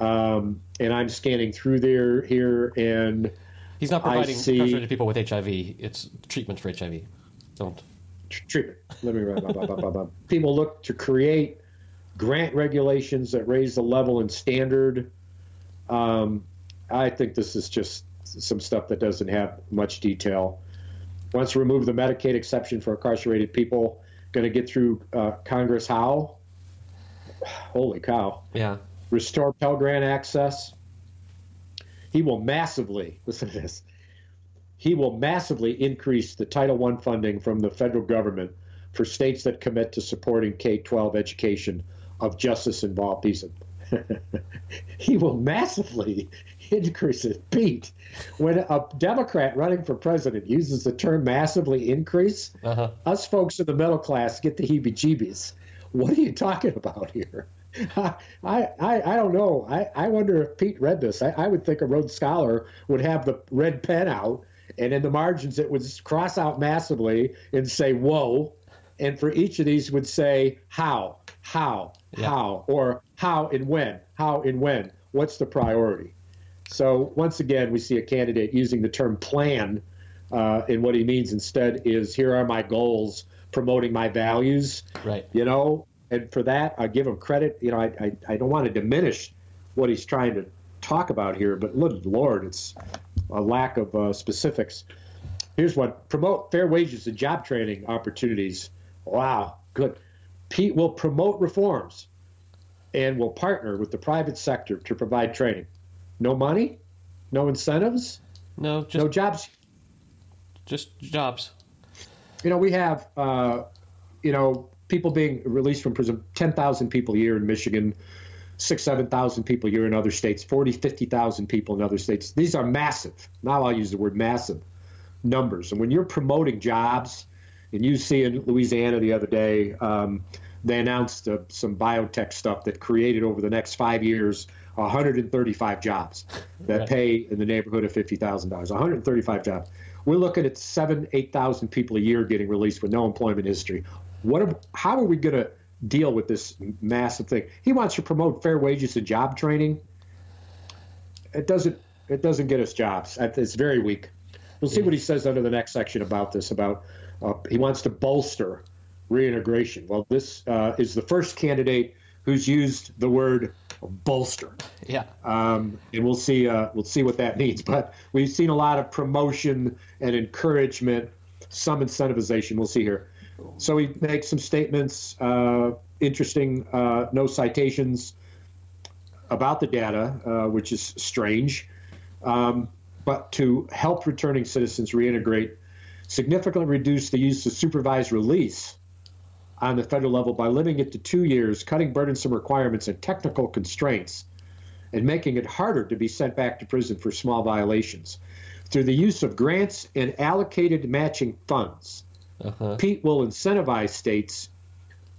Um, and I'm scanning through there here, and He's not providing see- incarcerated people with HIV. It's treatment for HIV. Don't. tr- treatment. Let me blah, blah, blah, blah. People look to create grant regulations that raise the level and standard. Um, I think this is just some stuff that doesn't have much detail. Wants to remove the Medicaid exception for incarcerated people. Going to get through uh, Congress how? Holy cow! Yeah. restore Pell Grant access. He will massively, listen to this, he will massively increase the Title I funding from the federal government for states that commit to supporting K 12 education of justice involved peace. he will massively increase it. Pete, when a Democrat running for president uses the term massively increase, Uh huh. us folks in the middle class get the heebie jeebies. What are you talking about here? I, I, I don't know. I, I wonder if Pete read this. I, I would think a Rhodes Scholar would have the red pen out, and in the margins it would cross out massively and say, whoa. And for each of these would say, how, how, Yeah. how, or how and when, how and when. What's the priority? So once again, we see a candidate using the term plan, uh, and what he means instead is here are my goals, promoting my values. Right. You know, and for that I give him credit. You know, I I, I don't want to diminish what he's trying to talk about here, but lord, it's a lack of uh, specifics. Here's one: promote fair wages and job training opportunities. Wow, good. Pete will promote reforms and will partner with the private sector to provide training. No money, no incentives, No, just no jobs. just jobs. You know, we have, uh, you know, people being released from prison, 10,000 people a year in Michigan, six, 7,000 people a year in other states, 40, 50,000 people in other states. These are massive. Now I'll use the word massive numbers. And when you're promoting jobs, and you see in Louisiana the other day, um, they announced uh, some biotech stuff that created over the next five years 135 jobs that pay in the neighborhood of $50,000. 135 jobs. We're looking at seven, 8,000 people a year getting released with no employment history. What? Are, how are we going to deal with this massive thing? He wants to promote fair wages and job training. It doesn't. It doesn't get us jobs. It's very weak. We'll see what he says under the next section about this. About uh, he wants to bolster reintegration. Well, this uh, is the first candidate who's used the word bolster. Yeah. Um, and we'll see. Uh, we'll see what that means. But we've seen a lot of promotion and encouragement, some incentivization. We'll see here. So he makes some statements. Uh, interesting. Uh, no citations about the data, uh, which is strange. Um, but to help returning citizens reintegrate, significantly reduce the use of supervised release on the federal level by limiting it to two years, cutting burdensome requirements and technical constraints, and making it harder to be sent back to prison for small violations. Through the use of grants and allocated matching funds, uh-huh. Pete will incentivize states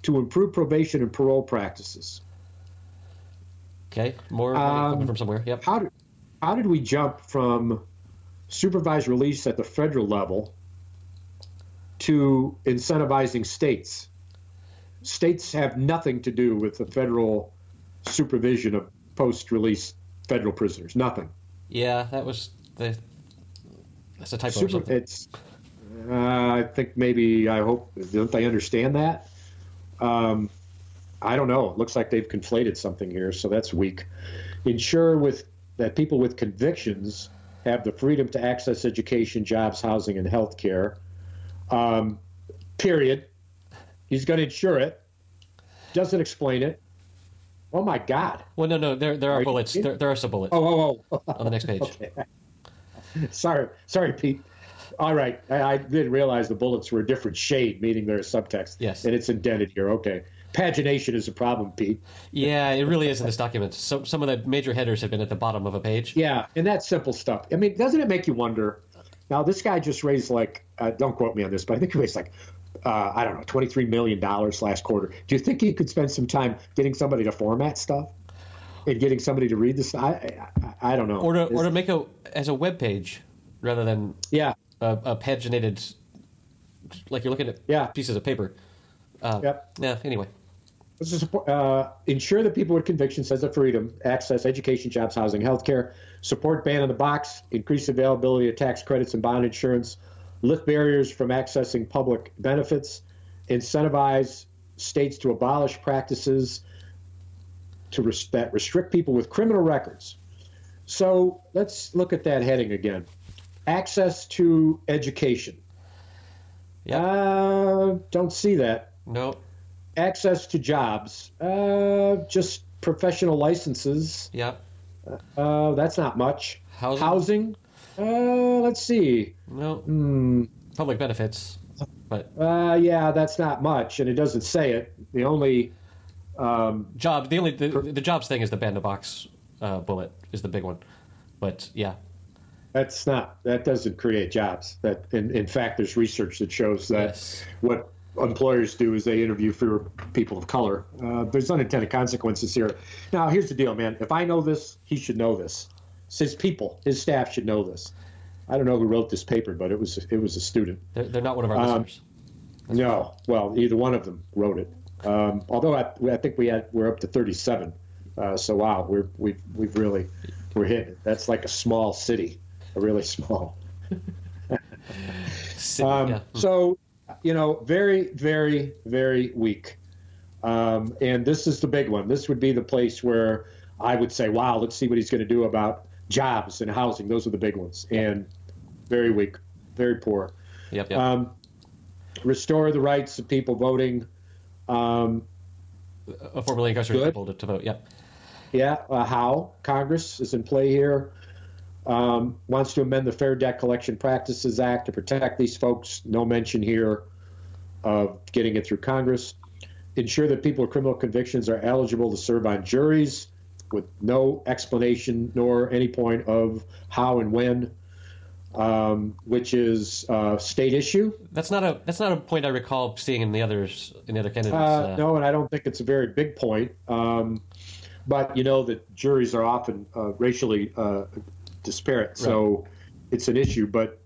to improve probation and parole practices. Okay, more um, coming from somewhere. Yep. How did how did we jump from supervised release at the federal level to incentivizing states states have nothing to do with the federal supervision of post-release federal prisoners. Nothing. Yeah, that was the. That's a typo. Super, it's. Uh, I think maybe I hope don't they understand that? Um, I don't know. It looks like they've conflated something here, so that's weak. Ensure with that people with convictions have the freedom to access education, jobs, housing, and health care. Um, period. He's going to insure it. Doesn't explain it. Oh my God. Well, no, no. There, there are, are bullets. There, there, are some bullets. Oh, oh, oh. on the next page. Okay. sorry, sorry, Pete. All right, I, I, didn't realize the bullets were a different shade, meaning there's subtext. Yes. And it's indented here. Okay. Pagination is a problem, Pete. Yeah, it really is in this document. So some of the major headers have been at the bottom of a page. Yeah, and that's simple stuff. I mean, doesn't it make you wonder? Now, this guy just raised like, uh, don't quote me on this, but I think he raised like uh, I don't know, $23 million last quarter. Do you think he could spend some time getting somebody to format stuff and getting somebody to read this? I, I, I don't know. Or to, or to make a, as a web page rather than yeah a, a paginated, like you're looking at yeah. pieces of paper. Uh, yep. Yeah, anyway. Support, uh, ensure that people with convictions has the freedom, access education, jobs, housing, healthcare, support ban on the box, increase availability of tax credits and bond insurance, lift barriers from accessing public benefits, incentivize states to abolish practices to res- that restrict people with criminal records. So let's look at that heading again. Access to education. Yeah. Uh, don't see that. No. Access to jobs. Uh, just professional licenses. Yeah. Uh, that's not much. Housing. Housing. Uh, let's see. No. Hmm. Public benefits, but uh, yeah, that's not much, and it doesn't say it. The only um, job, the only the, the jobs thing is the ban the box uh, bullet is the big one, but yeah, that's not that doesn't create jobs. That in, in fact, there's research that shows that yes. what employers do is they interview fewer people of color. Uh, there's unintended consequences here. Now, here's the deal, man. If I know this, he should know this his people, his staff should know this. I don't know who wrote this paper, but it was it was a student. They're, they're not one of our um, listeners. no, well, either one of them wrote it. Um, although I, I, think we had we're up to 37. Uh, so wow, we're we've we've really we're hitting. That's like a small city, a really small. city, um, yeah. So you know, very very very weak. Um, and this is the big one. This would be the place where I would say, wow, let's see what he's going to do about jobs and housing. Those are the big ones, and very weak, very poor. Yep. yep. Um, restore the rights of people voting. Um, a formerly incarcerated people to, to, vote. Yep. Yeah. Uh, how Congress is in play here. Um, wants to amend the Fair Debt Collection Practices Act to protect these folks. No mention here of getting it through Congress. Ensure that people with criminal convictions are eligible to serve on juries with no explanation nor any point of how and when. um, which is a state issue. That's not a that's not a point I recall seeing in the others in the other candidates. Uh, no, and I don't think it's a very big point. Um, but you know that juries are often uh, racially uh, disparate, so right. it's an issue. But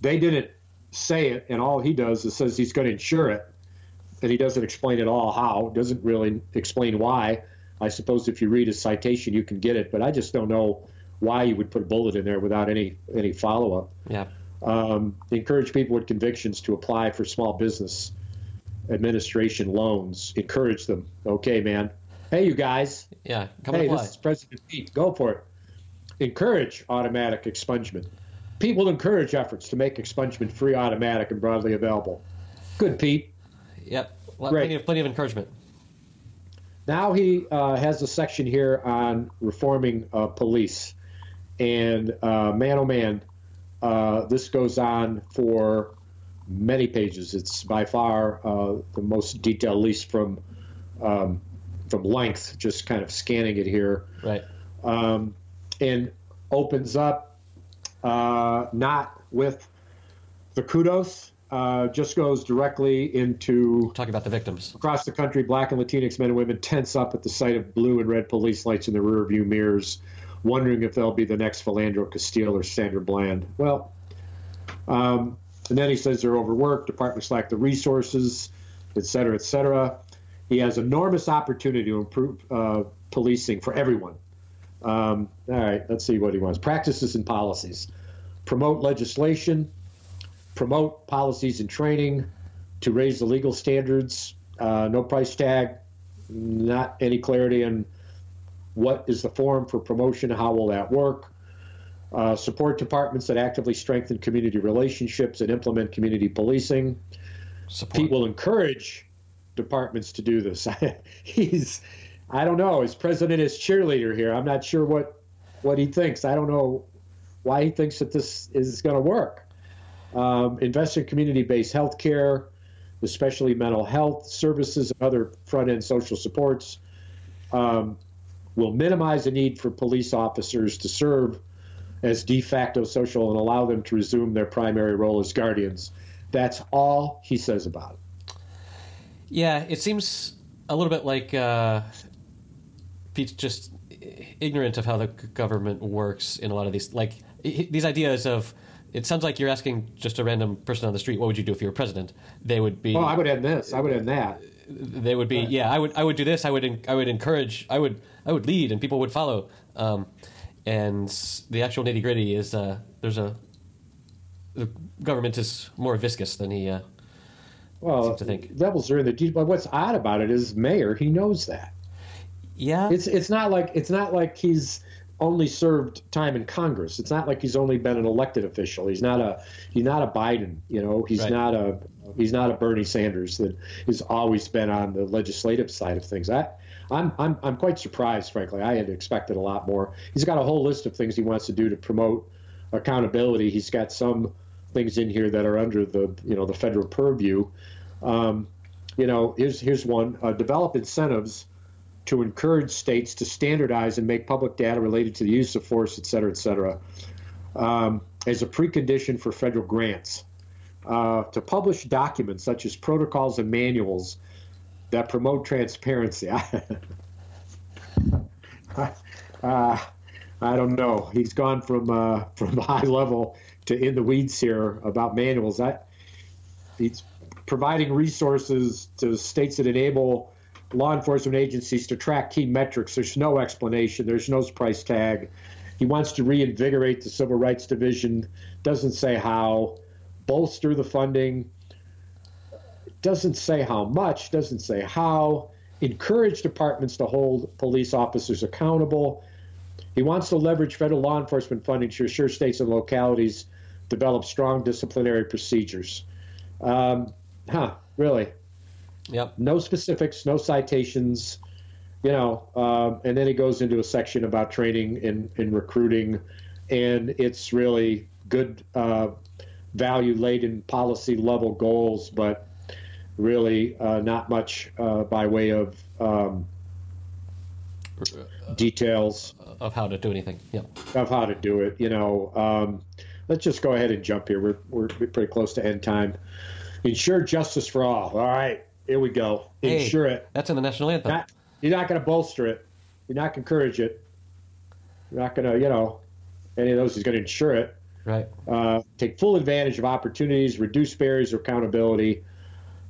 they didn't say it, and all he does is says he's going to insure it, and he doesn't explain at all how. Doesn't really explain why. I suppose if you read a citation, you can get it, but I just don't know why you would put a bullet in there without any any follow up. Yeah. Um, encourage people with convictions to apply for small business administration loans. Encourage them. Okay, man. Hey, you guys. Yeah. Come on. hey, this is President Pete. Go for it. Encourage automatic expungement. Pete will encourage efforts to make expungement free, automatic, and broadly available. Good, Pete. Yep. Plenty of, plenty of encouragement. Now he uh, has a section here on reforming uh, police. And uh, man, oh man, uh, this goes on for many pages. It's by far uh, the most detailed, at least from um, from length. Just kind of scanning it here, right? Um, and opens up uh, not with the kudos uh, just goes directly into talking about the victims across the country. Black and Latinx men and women tense up at the sight of blue and red police lights in the rearview mirrors, wondering if they'll be the next Philando Castile or Sandra Bland. Well, um, and then he says they're overworked, departments lack the resources, et cetera, et cetera. He has enormous opportunity to improve uh, policing for everyone. Um, all right, let's see what he wants. Practices and policies. Promote legislation promote policies and training to raise the legal standards. Uh, no price tag, not any clarity on what is the form for promotion, how will that work. Uh, support departments that actively strengthen community relationships and implement community policing. Support. Pete will encourage departments to do this. He's, I don't know, as president is cheerleader here. I'm not sure what what he thinks. I don't know why he thinks that this is going to work. Um, invest in community based health care, especially mental health services and other front end social supports. Um, will minimize the need for police officers to serve as de facto social and allow them to resume their primary role as guardians. That's all he says about it. Yeah, it seems a little bit like uh, Pete's just ignorant of how the government works in a lot of these, like these ideas of it sounds like you're asking just a random person on the street, what would you do if you were president? They would be. Oh, I would end this. I would end that. They would be. Yeah, I would. I would do this. I would. I would encourage. I would. I would lead, and people would follow. Um, and the actual nitty gritty is uh, there's a the government is more viscous than he. Uh, well, to think. devils are in the detail. But what's odd about it is mayor. He knows that. Yeah. It's it's not like it's not like he's only served time in Congress. It's not like he's only been an elected official. He's not a he's not a Biden. You know, he's right. not a he's not a Bernie Sanders that has always been on the legislative side of things. I, I'm I'm I'm quite surprised, frankly. I had expected a lot more. He's got a whole list of things he wants to do to promote accountability. He's got some things in here that are under the you know the federal purview. Um, you know, here's here's one: uh, develop incentives to encourage states to standardize and make public data related to the use of force, et cetera, et cetera, um, as a precondition for federal grants. Uh, to publish documents such as protocols and manuals that promote transparency. uh, I don't know. He's gone from uh, from high level to in the weeds here about manuals. That he's providing resources to states that enable law enforcement agencies to track key metrics. There's no explanation. There's no price tag. He wants to reinvigorate the Civil Rights Division. Doesn't say how. Bolster the funding. Doesn't say how much. Doesn't say how. Encourage departments to hold police officers accountable. He wants to leverage federal law enforcement funding to assure states and localities develop strong disciplinary procedures. Um, huh, really? Yep. No specifics, no citations, you know, um, and then he goes into a section about training and, and recruiting, and it's really good uh, value laden policy level goals, but really uh, not much uh, by way of um, details of how to do anything. Yeah. Of how to do it, you know. Um, let's just go ahead and jump here. We're we're pretty close to end time. Ensure justice for all. All right, here we go. Hey, Ensure it. That's in the national anthem. Not, you're not going to bolster it. You're not going to encourage it. You're not going to, you know, any of those is going to ensure it. right. Uh, take full advantage of opportunities, reduce barriers of accountability,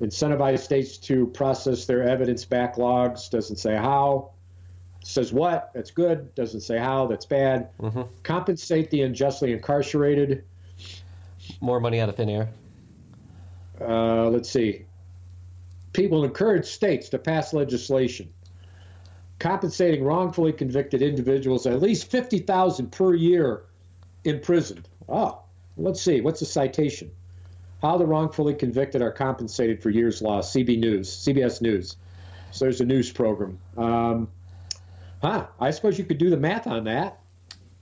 incentivize states to process their evidence backlogs. Doesn't say how. Says what? That's good. Doesn't say how. That's bad. Mhm. Compensate the unjustly incarcerated. More money out of thin air. Uh, let's see. People encourage states to pass legislation compensating wrongfully convicted individuals at least fifty thousand per year imprisoned. Oh, let's see. What's the citation? How the wrongfully convicted are compensated for years lost. CB News, CBS News. So there's a news program. Um, huh. I suppose you could do the math on that.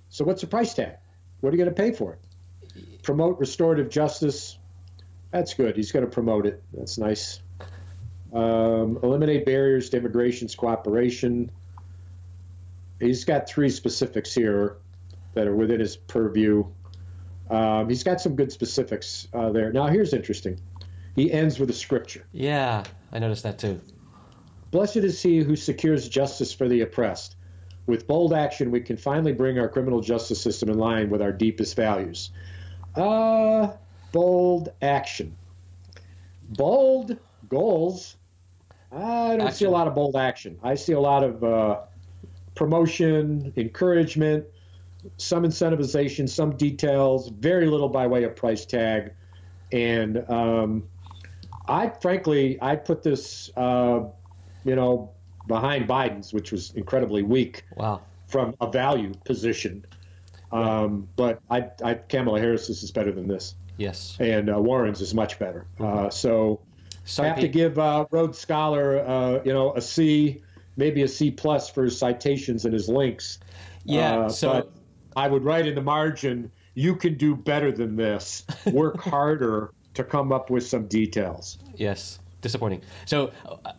So what's the price tag? What are you going to pay for it? Promote restorative justice. That's good. He's going to promote it. That's nice. Um, eliminate barriers to immigration's cooperation. He's got three specifics here that are within his purview. Um, he's got some good specifics uh, there. Now, here's interesting. He ends with a scripture. Yeah, I noticed that too. Blessed is he who secures justice for the oppressed. With bold action, we can finally bring our criminal justice system in line with our deepest values. Uh, bold action. Bold goals. I don't see a lot of bold action. I see a lot of uh, promotion, encouragement, some incentivization, some details, very little by way of price tag. And um, I frankly, I put this, uh, you know, behind Biden's, which was incredibly weak Wow. from a value position. Um, but I, I, Kamala Harris's is better than this, Yes. and uh, Warren's is much better. Uh, so Sorry, have to give uh, Rhodes Scholar, uh, you know, a C, maybe a C plus for his citations and his links. Yeah, Uh, so- but I would write in the margin, you can do better than this. Work harder to come up with some details. Yes, disappointing. So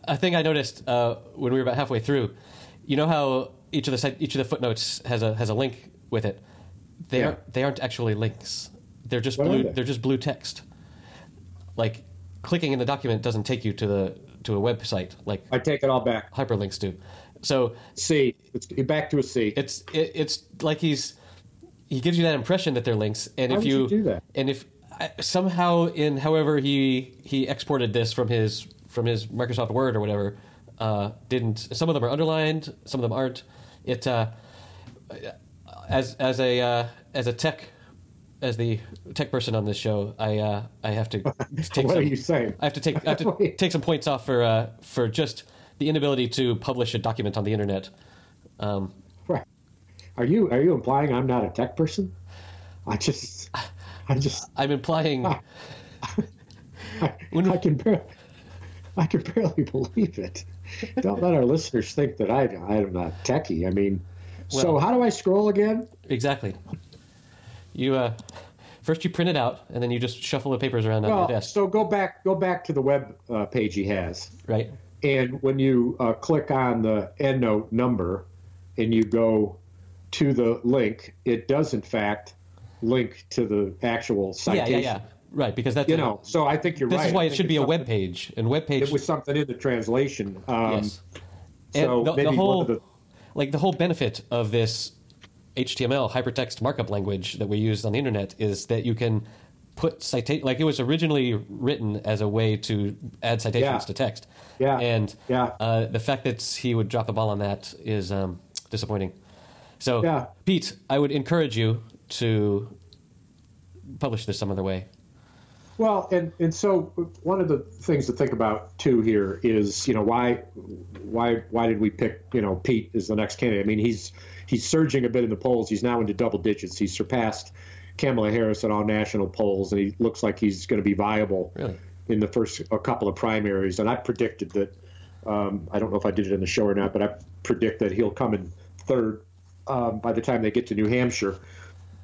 a thing I noticed uh, when we were about halfway through, you know how each of the each of the footnotes has a has a link with it. They Yeah. aren't they aren't actually links. They're just What blue. they? They're just blue text. Like clicking in the document doesn't take you to the to a website like I take it all back. hyperlinks do. So C. Get back to a C. it's it, it's like he's he gives you that impression that they're links, and How if would you do that? and if somehow in however he he exported this from his from his Microsoft Word or whatever uh, didn't some of them are underlined, some of them aren't. It uh, as as a uh, as a tech as the tech person on this show, I uh, I have to take what some, are you saying? I have to take I have to take some points off for uh, for just the inability to publish a document on the internet. Um, Right. Are you are you implying I'm not a tech person? I just I just I'm implying I, When- I can barely, I can barely believe it. Don't let our listeners think that I I'm not techie. I mean, so how do I scroll again? exactly. You uh, first you print it out, and then you just shuffle the papers around on your desk, so go back go back to the web uh, page he has, right? and when you uh, click on the EndNote number, and you go to the link, it does in fact link to the actual citation. yeah, yeah. yeah. Right, because that's You a- know, so I think you're this right. is why it should be a web page, and web page. It was something in the translation. Um, yes. And So the, maybe the one whole, of the like the whole benefit of this HTML hypertext markup language that we use on the internet is that you can put citation like it was originally written as a way to add citations Yeah. to text. Yeah. And Yeah. uh, the fact that he would drop the ball on that is um, disappointing. So, Yeah. Pete, I would encourage you to publish this some other way. Well, and and so one of the things to think about too here is you know why why why did we pick you know Pete as the next candidate? I mean he's he's surging a bit in the polls. He's now into double digits. He's surpassed Kamala Harris in all national polls, and he looks like he's going to be viable Really? in the first a couple of primaries. And I predicted that um, I don't know if I did it in the show or not, but I predict that he'll come in third um, by the time they get to New Hampshire.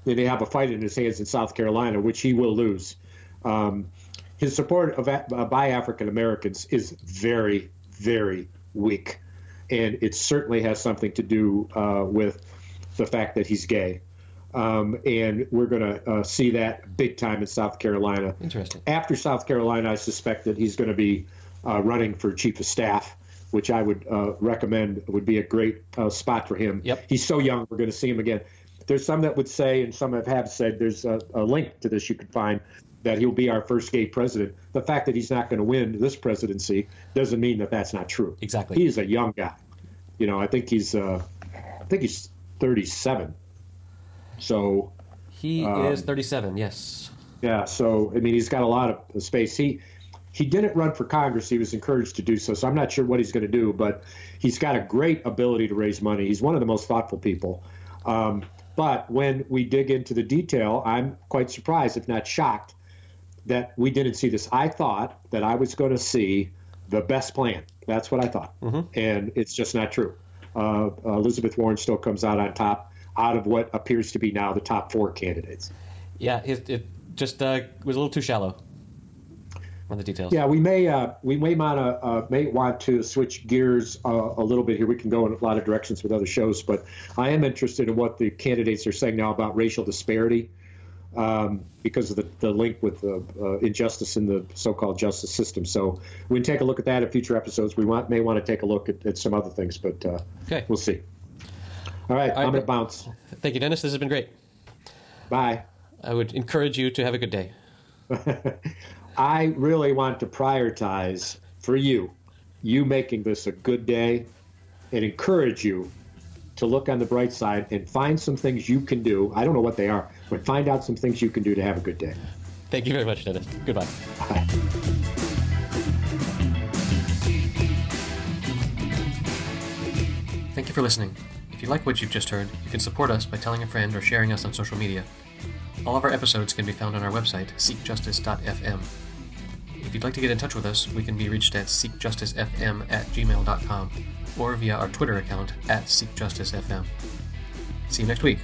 Then they have a fight in his hands in South Carolina, which he will lose. Um, his support of uh, by African Americans is very, very weak, and it certainly has something to do uh, with the fact that he's gay. Um, and we're going to uh, see that big time in South Carolina. Interesting. After South Carolina, I suspect that he's going to be uh, running for chief of staff, which I would uh, recommend would be a great uh, spot for him. Yep. He's so young, we're going to see him again. There's some that would say, and some have, have said, there's a, a link to this you could find that he'll be our first gay president. The fact that he's not going to win this presidency doesn't mean that that's not true. Exactly. He is a young guy. You know, I think he's, uh, I think he's 37. So He Um, is 37, yes. yeah, so I mean, he's got a lot of space. He he didn't run for Congress. He was encouraged to do so. So I'm not sure what he's going to do, but he's got a great ability to raise money. He's one of the most thoughtful people. Um, but when we dig into the detail, I'm quite surprised, if not shocked, that we didn't see this. I thought that I was going to see the best plan. That's what I thought, and it's just not true. Uh, Elizabeth Warren still comes out on top, out of what appears to be now the top four candidates. Yeah, it, it just uh, was a little too shallow on the details. Yeah, we may uh, we may want to uh, may want to switch gears uh, a little bit here. We can go in a lot of directions with other shows, but I am interested in what the candidates are saying now about racial disparity um, because of the, the link with the uh, injustice in the so-called justice system. So we can take a look at that in future episodes. We want, may want to take a look at, at some other things, but uh, Okay. we'll see. All right, right, I'm going to bounce. Thank you, Dennis. This has been great. Bye. I would encourage you to have a good day. I really want to prioritize for you, you making this a good day, and encourage you to look on the bright side and find some things you can do. I don't know what they are, but find out some things you can do to have a good day. Thank you very much, Dennis. Goodbye. Bye. Thank you for listening. If you like what you've just heard, you can support us by telling a friend or sharing us on social media. All of our episodes can be found on our website, seekjustice.fm. If you'd like to get in touch with us, we can be reached at seekjusticefm at gmail.com or via our Twitter account at seekjusticefm. See you next week.